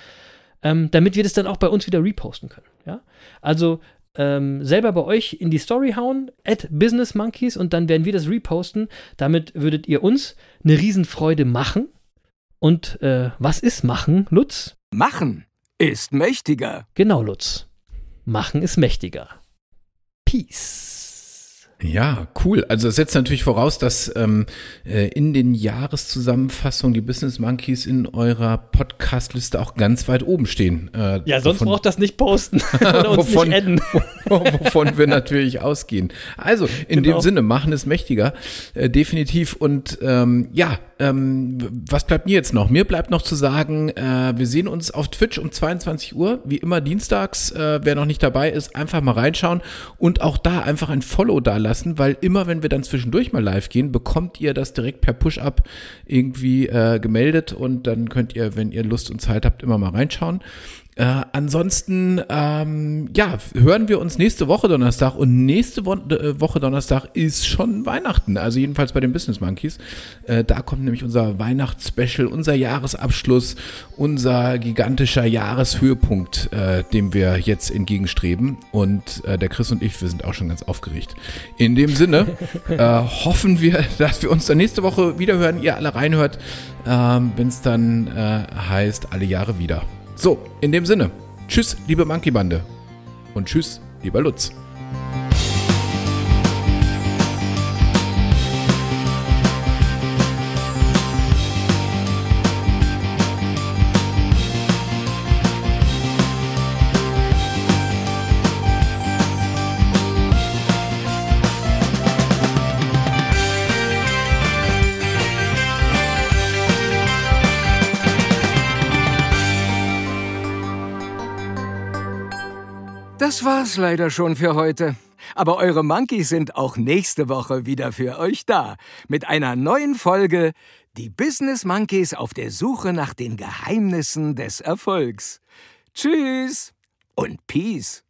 ähm, damit wir das dann auch bei uns wieder reposten können. Ja? Also ähm, selber bei euch in die Story hauen, at Business Monkeys und dann werden wir das reposten. Damit würdet ihr uns eine Riesenfreude machen. Und äh, was ist machen, Lutz? Machen ist mächtiger. Genau, Lutz. Machen ist mächtiger. Peace. Ja, cool. Also es setzt natürlich voraus, dass ähm, äh, in den Jahreszusammenfassungen die Business Monkeys in eurer Podcast-Liste auch ganz weit oben stehen. Äh, Ja, sonst braucht das nicht posten oder uns Wovon- nicht adden. wovon wir natürlich ausgehen. Also, in Genau. dem Sinne, machen es mächtiger, äh, definitiv. Und ähm, ja, ähm, was bleibt mir jetzt noch? Mir bleibt noch zu sagen, äh, wir sehen uns auf Twitch um 22 Uhr, wie immer dienstags. Äh, wer noch nicht dabei ist, einfach mal reinschauen und auch da einfach ein Follow da lassen, weil immer, wenn wir dann zwischendurch mal live gehen, bekommt ihr das direkt per Push-Up irgendwie äh, gemeldet und dann könnt ihr, wenn ihr Lust und Zeit habt, immer mal reinschauen. Äh, ansonsten, ähm, ja, hören wir uns nächste Woche Donnerstag und nächste Wo äh, Woche Donnerstag ist schon Weihnachten, also jedenfalls bei den Business Monkeys. Äh, da kommt nämlich unser Weihnachtsspecial, unser Jahresabschluss, unser gigantischer Jahreshöhepunkt, äh, dem wir jetzt entgegenstreben. Und äh, der Chris und ich, wir sind auch schon ganz aufgeregt. In dem Sinne hoffen wir, dass wir uns dann nächste Woche wieder hören, ihr alle reinhört, ähm, wenn es dann heißt, alle Jahre wieder. So, in dem Sinne, tschüss, liebe Monkey Bande. Und tschüss, lieber Lutz. Das war's leider schon für heute. Aber eure Monkeys sind auch nächste Woche wieder für euch da. Mit einer neuen Folge Die Business Monkeys auf der Suche nach den Geheimnissen des Erfolgs. Tschüss und Peace.